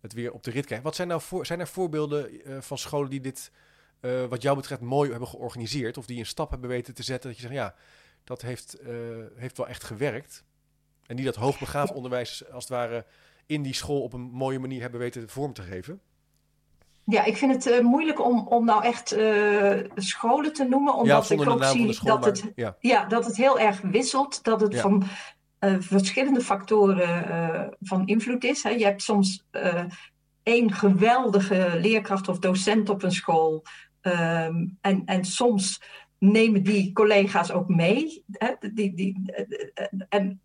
[SPEAKER 1] het weer op de rit krijgen? Wat zijn nou voor, zijn er voorbeelden uh, van scholen die dit uh, wat jou betreft mooi hebben georganiseerd. Of die een stap hebben weten te zetten. Dat je zegt, ja, dat heeft, uh, heeft wel echt gewerkt. En die dat hoogbegaafd onderwijs als het ware in die school op een mooie manier hebben weten vorm te geven.
[SPEAKER 3] Ja, ik vind het uh, moeilijk om, om nou echt scholen te noemen. Omdat ja, ik ook zie school, dat, maar, het, ja. ja. dat het heel erg wisselt. Dat het ja. van verschillende factoren van invloed is. Hè. Je hebt soms één geweldige leerkracht of docent op een school Um, en, en soms nemen die collega's ook mee. Hè, die, die, en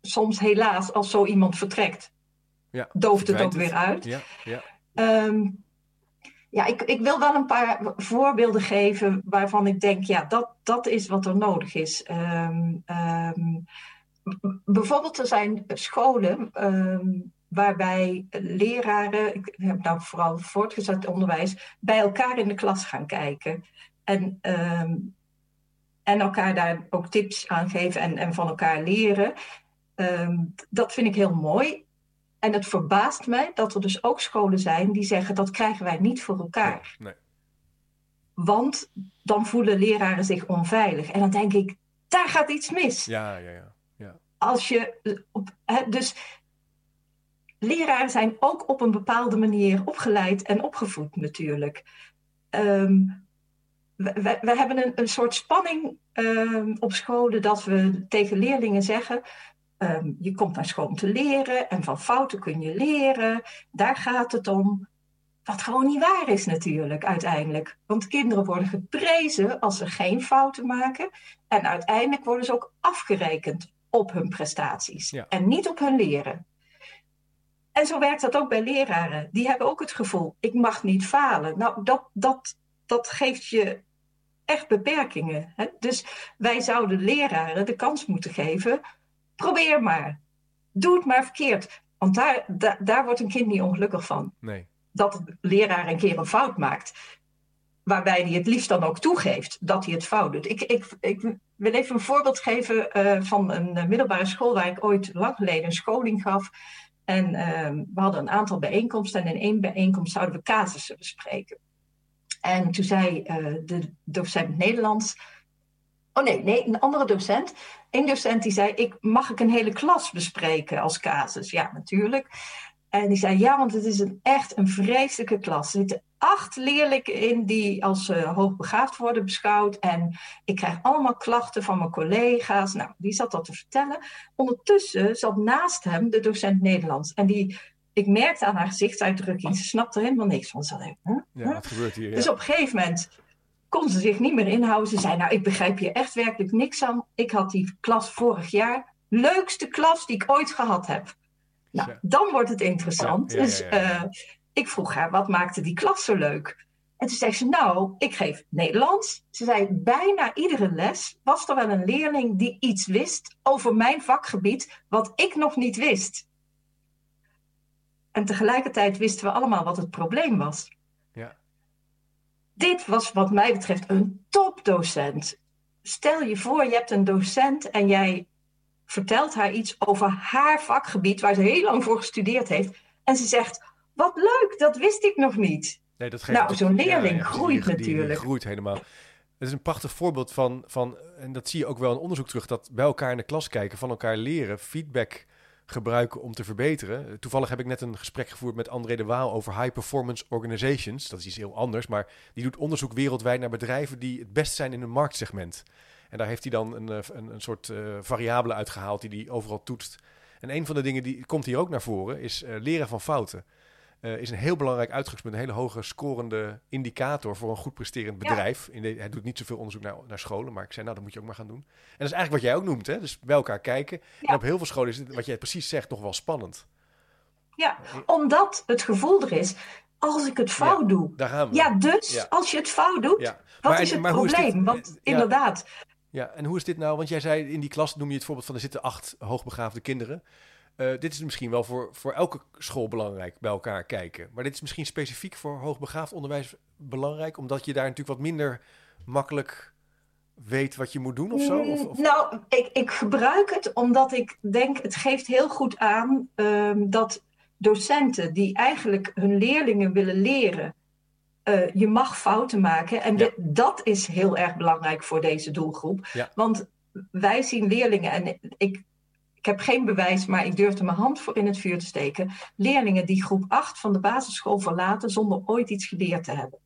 [SPEAKER 3] soms helaas, als zo iemand vertrekt, ja, dooft het ook weer uit. Ja, ja. Um, ja, ik, ik wil wel een paar voorbeelden geven waarvan ik denk, ja, dat, dat is wat er nodig is. Um, bijvoorbeeld, er zijn scholen waarbij leraren, ik heb nou vooral voortgezet onderwijs, bij elkaar in de klas gaan kijken. En, um, en elkaar daar ook tips aan geven en, en van elkaar leren. Um, dat vind ik heel mooi. En het verbaast mij dat er dus ook scholen zijn die zeggen dat krijgen wij niet voor elkaar. Nee, nee. Want dan voelen leraren zich onveilig. En dan denk ik, daar gaat iets mis.
[SPEAKER 1] Ja, ja, ja. ja.
[SPEAKER 3] Als je, op, dus leraren zijn ook op een bepaalde manier opgeleid en opgevoed natuurlijk. Um, we, we, hebben een, een soort spanning um, op scholen dat we tegen leerlingen zeggen. Um, je komt naar school om te leren en van fouten kun je leren. Daar gaat het om. Wat gewoon niet waar is natuurlijk uiteindelijk. Want kinderen worden geprezen als ze geen fouten maken. En uiteindelijk worden ze ook afgerekend op hun prestaties. Ja. En niet op hun leren. En zo werkt dat ook bij leraren. Die hebben ook het gevoel, ik mag niet falen. Nou, dat, dat, dat geeft je echt beperkingen. Hè? Dus wij zouden leraren de kans moeten geven, probeer maar. Doe het maar verkeerd. Want daar, daar, daar wordt een kind niet ongelukkig van. Nee. Dat de leraar een keer een fout maakt. Waarbij hij het liefst dan ook toegeeft dat hij het fout doet. Ik, ik, ik wil even een voorbeeld geven uh, van een middelbare school waar ik ooit lang geleden een scholing gaf. En uh, we hadden een aantal bijeenkomsten en in één bijeenkomst zouden we casussen bespreken. En toen zei uh, de docent Nederlands, Oh nee, nee, een andere docent. Een docent die zei, ik, mag ik een hele klas bespreken als casus? Ja, natuurlijk. En die zei, ja, want het is een, echt een vreselijke klas. Er zitten acht leerlingen in die als uh, hoogbegaafd worden beschouwd. En ik krijg allemaal klachten van mijn collega's. Nou, die zat dat te vertellen. Ondertussen zat naast hem de docent Nederlands. En die, ik merkte aan haar gezichtsuitdrukking, ze snapte er helemaal niks van. Ze
[SPEAKER 1] zei, huh? Ja, wat gebeurt hier?
[SPEAKER 3] Dus op een gegeven moment kon ze zich niet meer inhouden. Ze zei, nou, ik begrijp hier echt werkelijk niks aan. Ik had die klas vorig jaar. Leukste klas die ik ooit gehad heb. Nou, dan wordt het interessant. dus uh, ik vroeg haar, wat maakte die klas zo leuk? En toen zei ze, nou, ik geef Nederlands. Ze zei, bijna iedere les was er wel een leerling die iets wist over mijn vakgebied, wat ik nog niet wist. En tegelijkertijd wisten we allemaal wat het probleem was.
[SPEAKER 1] Ja.
[SPEAKER 3] Dit was wat mij betreft een topdocent. Stel je voor, je hebt een docent en jij vertelt haar iets over haar vakgebied, waar ze heel lang voor gestudeerd heeft. En ze zegt: Wat leuk, dat wist ik nog niet.
[SPEAKER 1] Nee, dat geeft
[SPEAKER 3] nou, zo'n leerling groeit natuurlijk. Die
[SPEAKER 1] groeit helemaal. Het is een prachtig voorbeeld van, van, en dat zie je ook wel in onderzoek terug, dat bij elkaar in de klas kijken, van elkaar leren, feedback gebruiken om te verbeteren. Toevallig heb ik net een gesprek gevoerd met André de Waal over high performance organizations. Dat is iets heel anders, maar die doet onderzoek wereldwijd naar bedrijven die het best zijn in een marktsegment. En daar heeft hij dan een, eh, een, een soort uh, variabele uitgehaald die hij overal toetst. En een van de dingen die komt hier ook naar voren is uh, leren van fouten. Uh, is een heel belangrijk uitgangspunt, een hele hoge scorende indicator voor een goed presterend bedrijf. In de, hij doet niet zoveel onderzoek naar, naar scholen, maar ik zei, nou, dat moet je ook maar gaan doen. En dat is eigenlijk wat jij ook noemt, hè? dus bij elkaar kijken. En op heel veel scholen is het, wat jij precies zegt, nog wel spannend.
[SPEAKER 3] Ja, omdat het gevoel er is, als ik het fout doe.
[SPEAKER 1] Daar gaan we.
[SPEAKER 3] Ja, dus als je het fout doet, wat is het probleem? Want inderdaad,
[SPEAKER 1] ja, en hoe is dit nou? Want jij zei in die klas, noem je het voorbeeld van er zitten acht hoogbegaafde kinderen. Uh, dit is misschien wel voor, voor elke school belangrijk bij elkaar kijken. Maar dit is misschien specifiek voor hoogbegaafd onderwijs belangrijk, omdat je daar natuurlijk wat minder makkelijk weet wat je moet doen of zo? Of, of?
[SPEAKER 3] Nou, ik, ik gebruik het omdat ik denk, het geeft heel goed aan um, dat docenten die eigenlijk hun leerlingen willen leren uh, je mag fouten maken. En de, dat is heel erg belangrijk voor deze doelgroep. Want wij zien leerlingen, en ik, ik heb geen bewijs, maar ik durf er mijn hand voor in het vuur te steken. Leerlingen die groep 8 van de basisschool verlaten zonder ooit iets geleerd te hebben.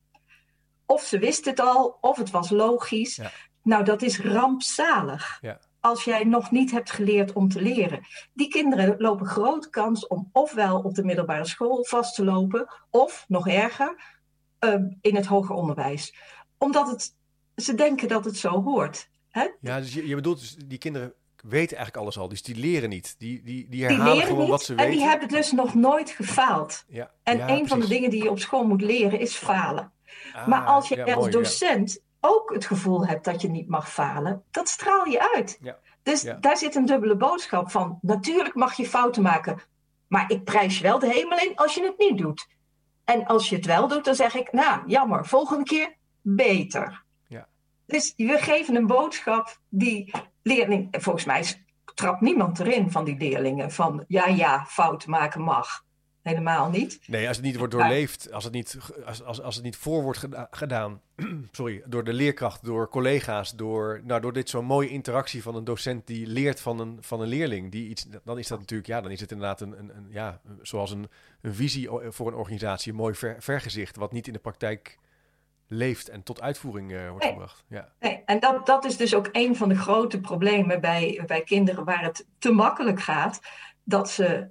[SPEAKER 3] Of ze wisten het al, of het was logisch. Ja. Nou, dat is rampzalig.
[SPEAKER 1] Ja.
[SPEAKER 3] Als jij nog niet hebt geleerd om te leren. Die kinderen lopen grote kans om ofwel op de middelbare school vast te lopen, of nog erger, Ehm, in het hoger onderwijs. Omdat het, ze denken dat het zo hoort. Hè?
[SPEAKER 1] Ja, dus je, je bedoelt dus, die kinderen weten eigenlijk alles al, dus die leren niet. Die, die, die herhalen gewoon wat ze weten.
[SPEAKER 3] En die hebben dus nog nooit gefaald.
[SPEAKER 1] Ja,
[SPEAKER 3] en een van de dingen die je op school moet leren is falen. Ah, maar als je als docent ook het gevoel hebt dat je niet mag falen, dat straal je uit. Dus daar zit een dubbele boodschap van. Natuurlijk mag je fouten maken, maar ik prijs je wel de hemel in als je het niet doet. En als je het wel doet, dan zeg ik, nou, jammer, volgende keer beter.
[SPEAKER 1] Ja.
[SPEAKER 3] Dus we geven een boodschap die leerling, volgens mij trapt niemand erin van die leerlingen van, ja, ja, fout maken mag. Helemaal niet.
[SPEAKER 1] Nee, als het niet wordt doorleefd, als het niet, als, als, als het niet voor wordt gedaan, [CLEARS THROAT] sorry, door de leerkracht, door collega's, door, nou, door dit zo'n mooie interactie van een docent die leert van een, van een leerling, die iets, dan is dat natuurlijk, ja, dan is het inderdaad een, een, een ja, zoals een, een visie voor een organisatie, een mooi ver, vergezicht, wat niet in de praktijk leeft en tot uitvoering uh, wordt gebracht. Ja.
[SPEAKER 3] Nee, en dat, dat is dus ook een van de grote problemen bij, bij kinderen waar het te makkelijk gaat dat ze,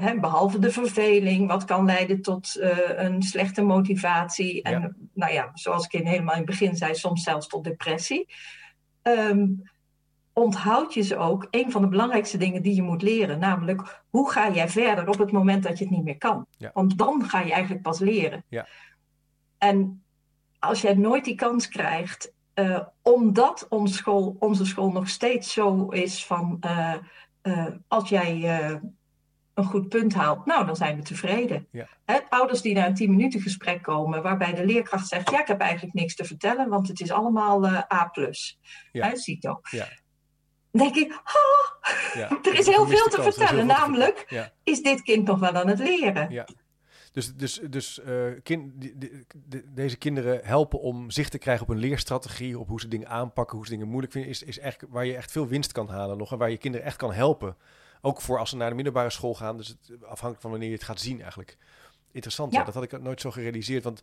[SPEAKER 3] uh, behalve de verveling, wat kan leiden tot uh, een slechte motivatie. En ja. nou ja, zoals ik in helemaal in het begin zei, soms zelfs tot depressie. Um, onthoud je ze ook een van de belangrijkste dingen die je moet leren. Namelijk, hoe ga jij verder op het moment dat je het niet meer kan?
[SPEAKER 1] Ja.
[SPEAKER 3] Want dan ga je eigenlijk pas leren.
[SPEAKER 1] Ja.
[SPEAKER 3] En als jij nooit die kans krijgt, uh, omdat onze school, onze school nog steeds zo is van uh, als jij uh, een goed punt haalt, nou, dan zijn we tevreden.
[SPEAKER 1] Ja.
[SPEAKER 3] Hè, ouders die naar een 10 minuten gesprek komen, waarbij de leerkracht zegt, ja, ik heb eigenlijk niks te vertellen, want het is allemaal uh, A+.
[SPEAKER 1] Ja.
[SPEAKER 3] Hè, CITO.
[SPEAKER 1] Ja.
[SPEAKER 3] Dan denk ik, oh, ja. [LAUGHS] er is heel veel te vertellen. Namelijk, is dit kind nog wel aan het leren?
[SPEAKER 1] Dus, dus, dus uh, kind, deze kinderen helpen om zicht te krijgen op een leerstrategie, op hoe ze dingen aanpakken, hoe ze dingen moeilijk vinden, is, is echt waar je echt veel winst kan halen nog en waar je kinderen echt kan helpen. Ook voor als ze naar de middelbare school gaan, dus het, afhankelijk van wanneer je het gaat zien eigenlijk. Interessant, ja. dat had ik nooit zo gerealiseerd, want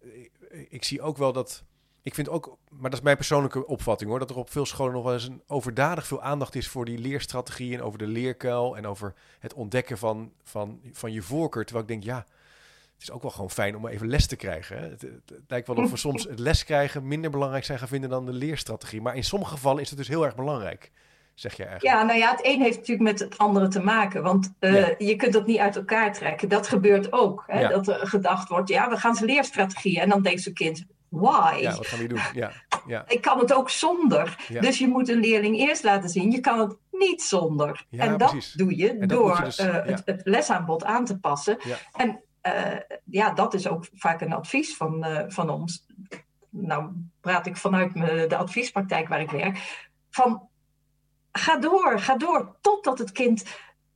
[SPEAKER 1] ik, ik zie ook wel dat ik vind ook, maar dat is mijn persoonlijke opvatting hoor, dat er op veel scholen nog wel eens een overdadig veel aandacht is voor die leerstrategieën, over de leerkuil en over het ontdekken van, van, van je voorkeur. Terwijl ik denk, ja, het is ook wel gewoon fijn om even les te krijgen. Hè? Het, lijkt wel of we soms het les krijgen minder belangrijk zijn gaan vinden dan de leerstrategie. Maar in sommige gevallen is het dus heel erg belangrijk. Zeg je eigenlijk.
[SPEAKER 3] Ja, nou ja, het een heeft natuurlijk met het andere te maken. Want uh, je kunt dat niet uit elkaar trekken. Dat gebeurt ook. Hè? Dat er gedacht wordt, ja, we gaan ze leerstrategieën. En dan denkt zo'n kind, why?
[SPEAKER 1] Ja, wat gaan we doen? Ja, ja.
[SPEAKER 3] Ik kan het ook zonder. Dus je moet een leerling eerst laten zien, je kan het niet zonder. en dat doe je door dus, uh, het, het, lesaanbod aan te passen. En uh, ja, dat is ook vaak een advies van, uh, van ons. Nou, praat ik vanuit me, de adviespraktijk waar ik werk. Van ga door, ga door, totdat het kind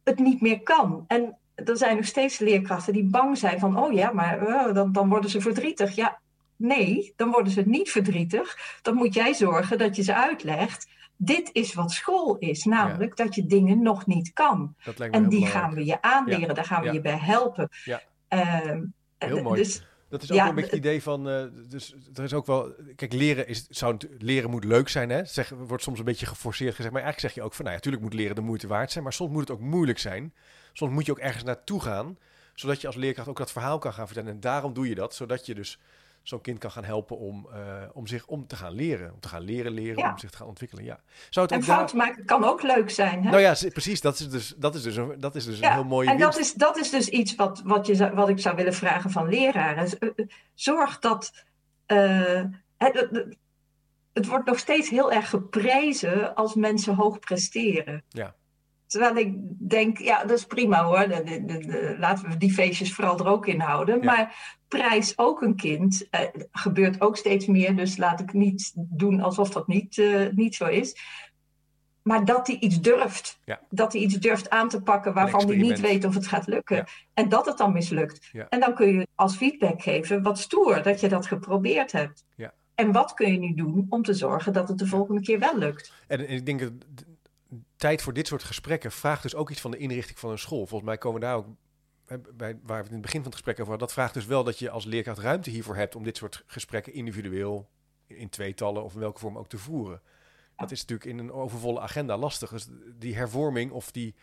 [SPEAKER 3] het niet meer kan. En er zijn nog steeds leerkrachten die bang zijn van, oh ja, maar dan, dan worden ze verdrietig. Ja, Nee, dan worden ze niet verdrietig. Dan moet jij zorgen dat je ze uitlegt. Dit is wat school is, namelijk dat je dingen nog niet kan. en die gaan we je aanleren, daar gaan we je bij helpen.
[SPEAKER 1] Uh, heel mooi. Dus, dat is ook een beetje het idee van. Uh, dus er is ook wel. Kijk, leren, is, zou, leren moet leuk zijn. Hè? Zeg, wordt soms een beetje geforceerd gezegd. Maar eigenlijk zeg je ook van. Nou ja, natuurlijk moet leren de moeite waard zijn. Maar soms moet het ook moeilijk zijn. Soms moet je ook ergens naartoe gaan. Zodat je als leerkracht ook dat verhaal kan gaan vertellen. En daarom doe je dat. Zodat je dus zo'n kind kan gaan helpen om, uh, om zich om te gaan leren. Om te gaan leren, leren, om zich te gaan ontwikkelen. Ja.
[SPEAKER 3] Zou het en fouten maken kan ook leuk zijn. Hè?
[SPEAKER 1] Nou ja, precies. Dat is dus, dat is dus, een, dat is dus een heel mooie
[SPEAKER 3] En dat is, dat is dus iets wat, wat, je, wat ik zou willen vragen van leraren. Eh, eh, zorg dat... Uh, het, het wordt nog steeds heel erg geprezen als mensen hoog presteren.
[SPEAKER 1] Ja.
[SPEAKER 3] Terwijl ik denk, ja, dat is prima hoor. De, laten we die feestjes vooral er ook in houden. Maar prijs ook een kind. Uh, gebeurt ook steeds meer, dus laat ik niet doen alsof dat niet, uh, niet zo is. Maar dat hij iets durft. Dat hij iets durft aan te pakken waarvan hij niet weet of het gaat lukken. En dat het dan mislukt. En dan kun je als feedback geven, wat stoer dat je dat geprobeerd hebt. En wat kun je nu doen om te zorgen dat het de volgende keer wel lukt?
[SPEAKER 1] En, ik denk dat tijd voor dit soort gesprekken vraagt dus ook iets van de inrichting van een school. Volgens mij komen daar ook bij, waar we het in het begin van het gesprek over hadden, dat vraagt dus wel dat je als leerkracht ruimte hiervoor hebt om dit soort gesprekken individueel, in tweetallen of in welke vorm ook te voeren. Dat is natuurlijk in een overvolle agenda lastig. Dus die hervorming of die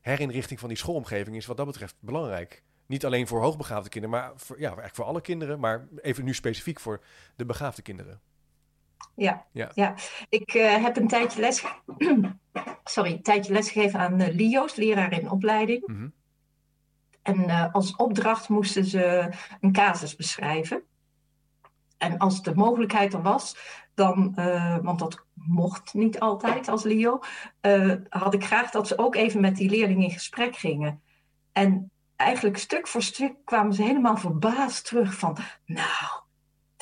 [SPEAKER 1] herinrichting van die schoolomgeving is wat dat betreft belangrijk. Niet alleen voor hoogbegaafde kinderen, maar voor, ja, eigenlijk voor alle kinderen, maar even nu specifiek voor de begaafde kinderen.
[SPEAKER 3] Ja, ja. ja. ik uh, heb een tijdje les, [CLEARS THROAT] sorry, een tijdje lesgegeven aan uh, LIO's, leraar in opleiding. Mm -hmm. En uh, als opdracht moesten ze een casus beschrijven. En als de mogelijkheid er was, dan, want dat mocht niet altijd als LIO, had ik graag dat ze ook even met die leerling in gesprek gingen. En eigenlijk stuk voor stuk kwamen ze helemaal verbaasd terug van, nou,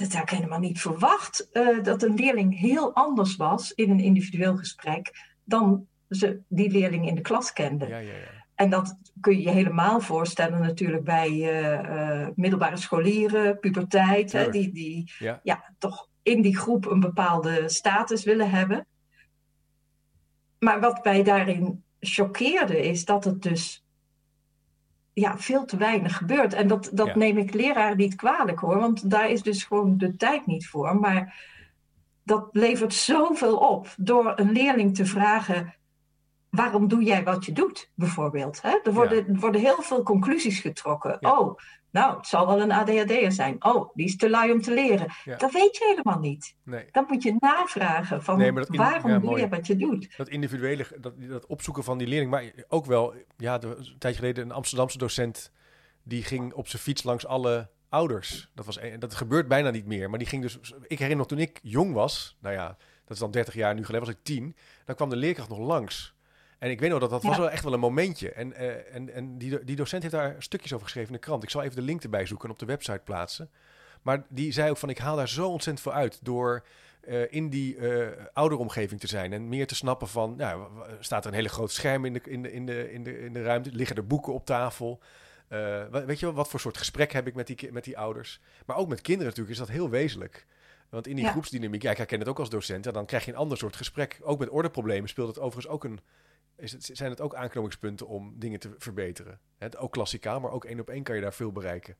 [SPEAKER 3] dat had ik helemaal niet verwacht, uh, dat een leerling heel anders was in een individueel gesprek dan ze die leerling in de klas kenden. Ja, ja, ja. En dat kun je je helemaal voorstellen natuurlijk bij uh, middelbare scholieren, puberteit, hè, die, die ja. toch in die groep een bepaalde status willen hebben. Maar wat mij daarin choqueerde is dat het dus ja, veel te weinig gebeurt. En dat, dat neem ik leraar niet kwalijk hoor, want daar is dus gewoon de tijd niet voor. Maar dat levert zoveel op door een leerling te vragen waarom doe jij wat je doet, bijvoorbeeld? Hè? Er, worden, er worden heel veel conclusies getrokken. Oh, nou, het zal wel een ADHD'er zijn. Oh, die is te lui om te leren. Dat weet je helemaal niet. Nee. Dan moet je navragen van waarom doe je wat je doet.
[SPEAKER 1] Dat individuele, dat, dat opzoeken van die leerling. Maar ook wel, ja, de, een tijd geleden een Amsterdamse docent... die ging op zijn fiets langs alle ouders. Dat, was, dat gebeurt bijna niet meer. Maar die ging dus... Ik herinner nog toen ik jong was... Nou ja, dat is dan 30 jaar nu geleden, was ik 10. Dan kwam de leerkracht nog langs... En ik weet nog dat dat was wel echt wel een momentje. En, uh, en, en die, die docent heeft daar stukjes over geschreven in de krant. Ik zal even de link erbij zoeken en op de website plaatsen. Maar die zei ook van ik haal daar zo ontzettend veel uit door uh, in die uh, ouderomgeving te zijn. En meer te snappen van, nou, staat er een hele groot scherm in de, in de, in de, in de, in de ruimte? Liggen er boeken op tafel? Uh, weet je wel, wat voor soort gesprek heb ik met die, met die ouders? Maar ook met kinderen natuurlijk is dat heel wezenlijk. Want in die groepsdynamiek, ja, ik herken het ook als docent, en dan krijg je een ander soort gesprek. Ook met ordeproblemen speelt het overigens ook een. Is het, zijn het ook aanknopingspunten om dingen te verbeteren? Het, ook klassikaal, maar ook één op één kan je daar veel bereiken.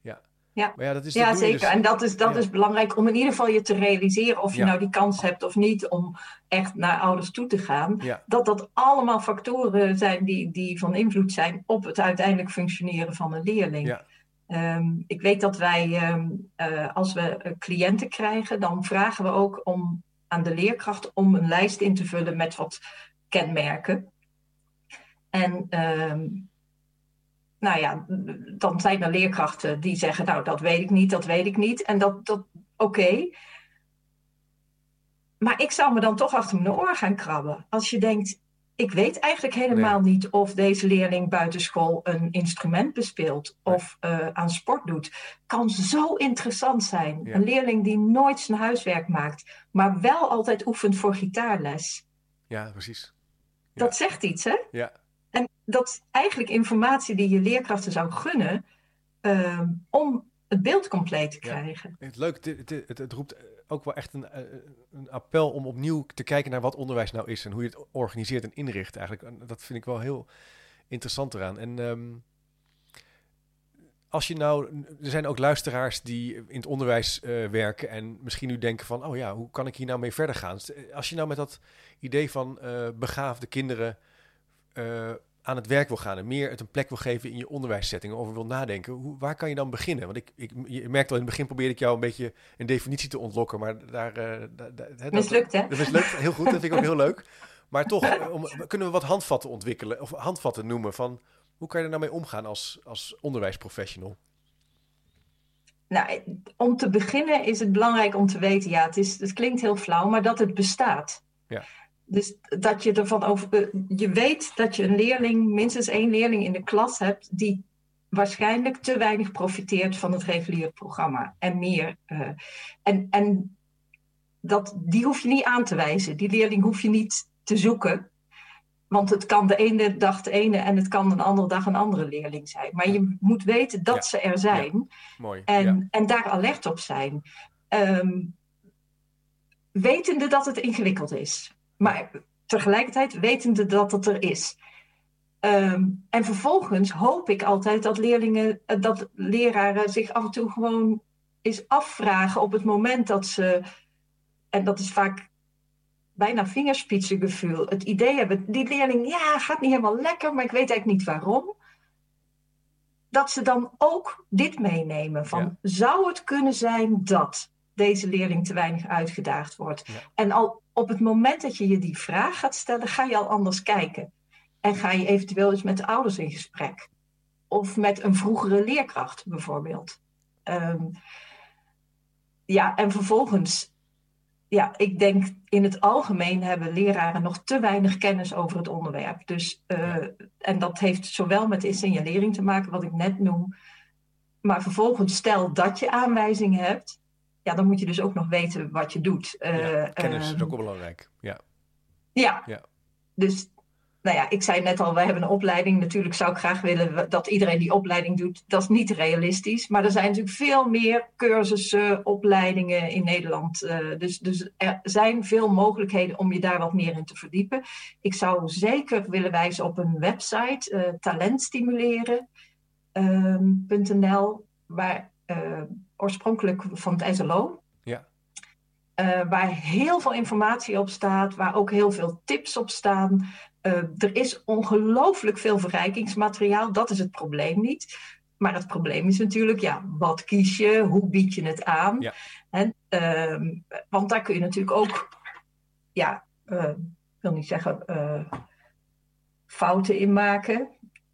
[SPEAKER 1] Ja.
[SPEAKER 3] Ja, maar ja, dat is, ja zeker. Dus- en dat is, dat is belangrijk om in ieder geval je te realiseren of je nou die kans hebt of niet om echt naar ouders toe te gaan. Dat dat allemaal factoren zijn die, die van invloed zijn op het uiteindelijk functioneren van een leerling. Ehm, ik weet dat wij, ehm, eh, als we cliënten krijgen, dan vragen we ook om, aan de leerkracht om een lijst in te vullen met wat kenmerken. En ehm, nou ja, dan zijn er leerkrachten die zeggen, nou dat weet ik niet, dat weet ik niet. En dat, dat oké. Maar ik zou me dan toch achter mijn oor gaan krabben. Als je denkt, ik weet eigenlijk helemaal niet of deze leerling buitenschool een instrument bespeelt of uh, aan sport doet. Kan zo interessant zijn. Een leerling die nooit zijn huiswerk maakt, maar wel altijd oefent voor gitaarles.
[SPEAKER 1] Ja, precies.
[SPEAKER 3] Dat zegt iets, hè?
[SPEAKER 1] Ja.
[SPEAKER 3] En dat is eigenlijk informatie die je leerkrachten zou gunnen uh, om het beeld compleet te krijgen.
[SPEAKER 1] Ja. Het leuk, het, het, het, roept ook wel echt een, eh, een, appel om opnieuw te kijken naar wat onderwijs nou is en hoe je het organiseert en inricht eigenlijk. Dat vind ik wel heel interessant eraan. En um, als je nou, er zijn ook luisteraars die in het onderwijs uh, werken en misschien nu denken van, oh ja, hoe kan ik hier nou mee verder gaan? Als je nou met dat idee van uh, begaafde kinderen uh, aan het werk wil gaan en meer het een plek wil geven in je onderwijssetting, over wil nadenken, hoe, waar kan je dan beginnen? Want ik, ik, je merkt al in het begin probeerde ik jou een beetje een definitie te ontlokken, maar daar... Uh,
[SPEAKER 3] mislukt, hè?
[SPEAKER 1] Dat mislukt, heel goed, dat vind ik ook heel leuk. Maar toch, eh, om, kunnen we wat handvatten ontwikkelen, of handvatten noemen van hoe kan je er nou mee omgaan als, als onderwijsprofessional?
[SPEAKER 3] Nou, om te beginnen is het belangrijk om te weten, ja, het, is, het klinkt heel flauw, maar dat het bestaat.
[SPEAKER 1] Ja.
[SPEAKER 3] Dus dat je ervan over. Eh, je weet dat je een leerling, minstens één leerling in de klas hebt, die waarschijnlijk te weinig profiteert van het reguliere programma. En meer. Uh, en en dat, die hoef je niet aan te wijzen. Die leerling hoef je niet te zoeken. Want het kan de ene dag de ene en het kan een andere dag een andere leerling zijn. Maar je moet weten dat ze er zijn.
[SPEAKER 1] Mooi.
[SPEAKER 3] En, en daar alert op zijn. Um, wetende dat het ingewikkeld is. Maar tegelijkertijd wetende dat het er is. Um, en vervolgens hoop ik altijd dat leerlingen, eh, dat leraren zich af en toe gewoon eens afvragen op het moment dat ze, en dat is vaak bijna vingerspitsengevoel, het idee hebben, die leerling, ja, gaat niet helemaal lekker, maar ik weet eigenlijk niet waarom. Dat ze dan ook dit meenemen van, ja. zou het kunnen zijn dat deze leerling te weinig uitgedaagd wordt? Ja. En al op het moment dat je je die vraag gaat stellen, ga je al anders kijken. En ga je eventueel eens met de ouders in gesprek. Of met een vroegere leerkracht bijvoorbeeld. Um, ja, en vervolgens, ja, ik denk in het algemeen hebben leraren nog te weinig kennis over het onderwerp. Dus, uh, en dat heeft zowel met de signalering te maken, wat ik net noem. Maar vervolgens, stel dat je aanwijzingen hebt, ja, dan moet je dus ook nog weten wat je doet.
[SPEAKER 1] Ja, uh, kennis uh, is ook wel belangrijk. Ja.
[SPEAKER 3] ja. Ja. Dus, nou ja, ik zei net al, wij hebben een opleiding. Natuurlijk zou ik graag willen dat iedereen die opleiding doet. Dat is niet realistisch. Maar er zijn natuurlijk veel meer cursussen, opleidingen in Nederland. Uh, dus, dus er zijn veel mogelijkheden om je daar wat meer in te verdiepen. Ik zou zeker willen wijzen op een website, talentstimuleren.nl, waar uh, oorspronkelijk van het SLO.
[SPEAKER 1] Ja.
[SPEAKER 3] Uh, waar heel veel informatie op staat, waar ook heel veel tips op staan. Uh, er is ongelooflijk veel verrijkingsmateriaal, dat is het probleem niet. Maar het probleem is natuurlijk, ja, wat kies je, hoe bied je het aan?
[SPEAKER 1] Ja.
[SPEAKER 3] En, uh, want daar kun je natuurlijk ook, ja, ik wil niet zeggen fouten in maken.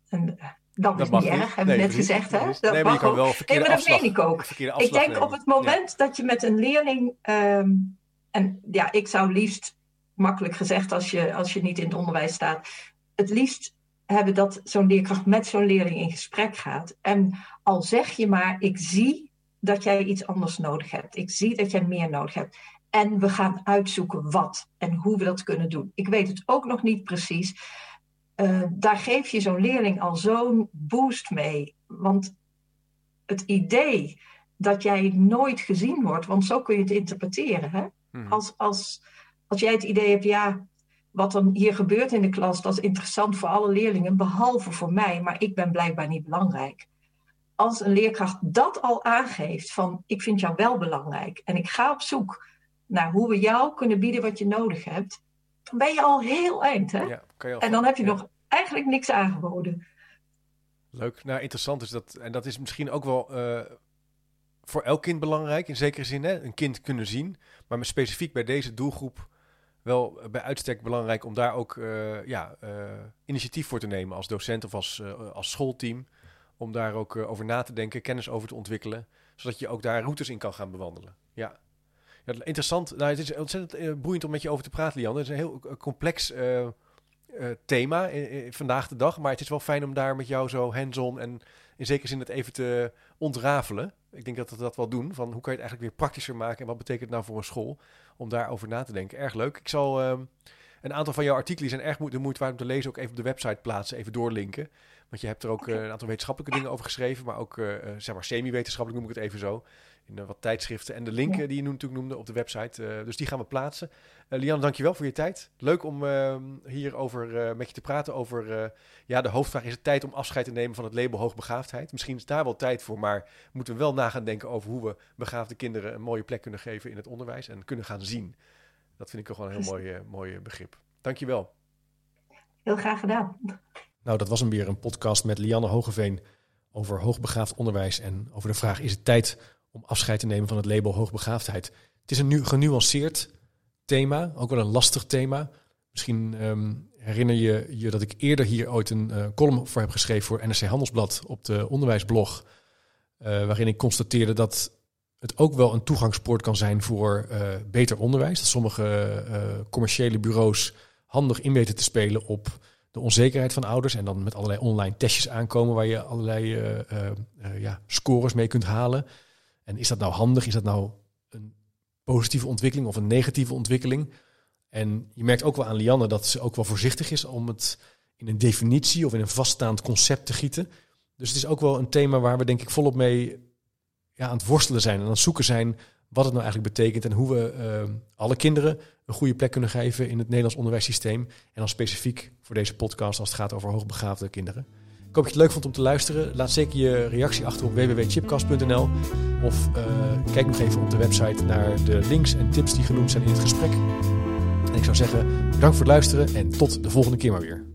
[SPEAKER 3] En, dat, dat is niet erg, hebben we nee, net gezegd. Hè? Dat
[SPEAKER 1] nee, wel verkeerde
[SPEAKER 3] nee, maar
[SPEAKER 1] afslag,
[SPEAKER 3] dat meen ik ook. Ik denk
[SPEAKER 1] nemen.
[SPEAKER 3] op het moment ja. dat je met een leerling... Um, en ja, ik zou liefst, makkelijk gezegd als je, als je niet in het onderwijs staat... het liefst hebben dat zo'n leerkracht met zo'n leerling in gesprek gaat. En al zeg je maar, ik zie dat jij iets anders nodig hebt. Ik zie dat jij meer nodig hebt. En we gaan uitzoeken wat en hoe we dat kunnen doen. Ik weet het ook nog niet precies... uh, daar geef je zo'n leerling al zo'n boost mee. Want het idee dat jij nooit gezien wordt, want zo kun je het interpreteren. Hè? Mhm. Als, als, als jij het idee hebt, ja, wat er hier gebeurt in de klas, dat is interessant voor alle leerlingen, behalve voor mij, maar ik ben blijkbaar niet belangrijk. Als een leerkracht dat al aangeeft van ik vind jou wel belangrijk en ik ga op zoek naar hoe we jou kunnen bieden wat je nodig hebt, dan ben je al heel eind. Hè? Ja, en dan heb je nog eigenlijk niks aangeboden.
[SPEAKER 1] Leuk. Nou, interessant is dat. En dat is misschien ook wel uh, voor elk kind belangrijk, in zekere zin. Hè? Een kind kunnen zien. Maar specifiek bij deze doelgroep wel bij uitstek belangrijk om daar ook uh, ja, uh, initiatief voor te nemen als docent of als, als schoolteam. Om daar ook over na te denken, kennis over te ontwikkelen. Zodat je ook daar routes in kan gaan bewandelen. Ja. ja interessant. Nou, het is ontzettend boeiend om met je over te praten, Lian. Het is een heel complex thema vandaag de dag. Maar het is wel fijn om daar met jou zo hands-on en in zekere zin het even te ontrafelen. Ik denk dat we dat wel doen. Van hoe kan je het eigenlijk weer praktischer maken en wat betekent het nou voor een school? Om daarover na te denken. Erg leuk. Ik zal uh, een aantal van jouw artikelen zijn erg de moeite waard om te lezen. Ook even op de website plaatsen, even doorlinken. Want je hebt er ook uh, een aantal wetenschappelijke dingen over geschreven, maar ook uh, zeg maar semi-wetenschappelijk noem ik het even zo in wat tijdschriften. En de link die je natuurlijk noemde op de website. Uh, dus die gaan we plaatsen. Uh, Lianne, dankjewel voor je tijd. Leuk om uh, hier over, met je te praten over... ja, de hoofdvraag is het tijd om afscheid te nemen van het label hoogbegaafdheid. Misschien is daar wel tijd voor, maar moeten we wel na gaan denken over hoe we begaafde kinderen een mooie plek kunnen geven in het onderwijs en kunnen gaan zien. Dat vind ik gewoon een heel mooi, mooi begrip. Dankjewel.
[SPEAKER 3] Heel graag gedaan.
[SPEAKER 1] Nou, dat was hem weer een podcast met Lianne Hogeveen over hoogbegaafd onderwijs en over de vraag: is het tijd om afscheid te nemen van het label hoogbegaafdheid. Het is een nu genuanceerd thema, ook wel een lastig thema. Misschien ehm, herinner je je dat ik eerder hier ooit een uh, column voor heb geschreven voor NRC Handelsblad op de onderwijsblog. Uh, waarin ik constateerde dat het ook wel een toegangspoort kan zijn voor uh, beter onderwijs. Dat sommige commerciële bureaus handig in weten te spelen op de onzekerheid van ouders. En dan met allerlei online testjes aankomen waar je allerlei ja, scores mee kunt halen. En is dat nou handig? Is dat nou een positieve ontwikkeling of een negatieve ontwikkeling? En je merkt ook wel aan Lianne dat ze ook wel voorzichtig is om het in een definitie of in een vaststaand concept te gieten. Dus het is ook wel een thema waar we denk ik volop mee ja, aan het worstelen zijn en aan het zoeken zijn wat het nou eigenlijk betekent en hoe we uh, alle kinderen een goede plek kunnen geven in het Nederlands onderwijssysteem. En dan specifiek voor deze podcast als het gaat over hoogbegaafde kinderen. Ik hoop dat je het leuk vond om te luisteren. Laat zeker je reactie achter op www.chipcast.nl of eh, kijk nog even op de website naar de links en tips die genoemd zijn in het gesprek. En ik zou zeggen, bedankt voor het luisteren en tot de volgende keer maar weer.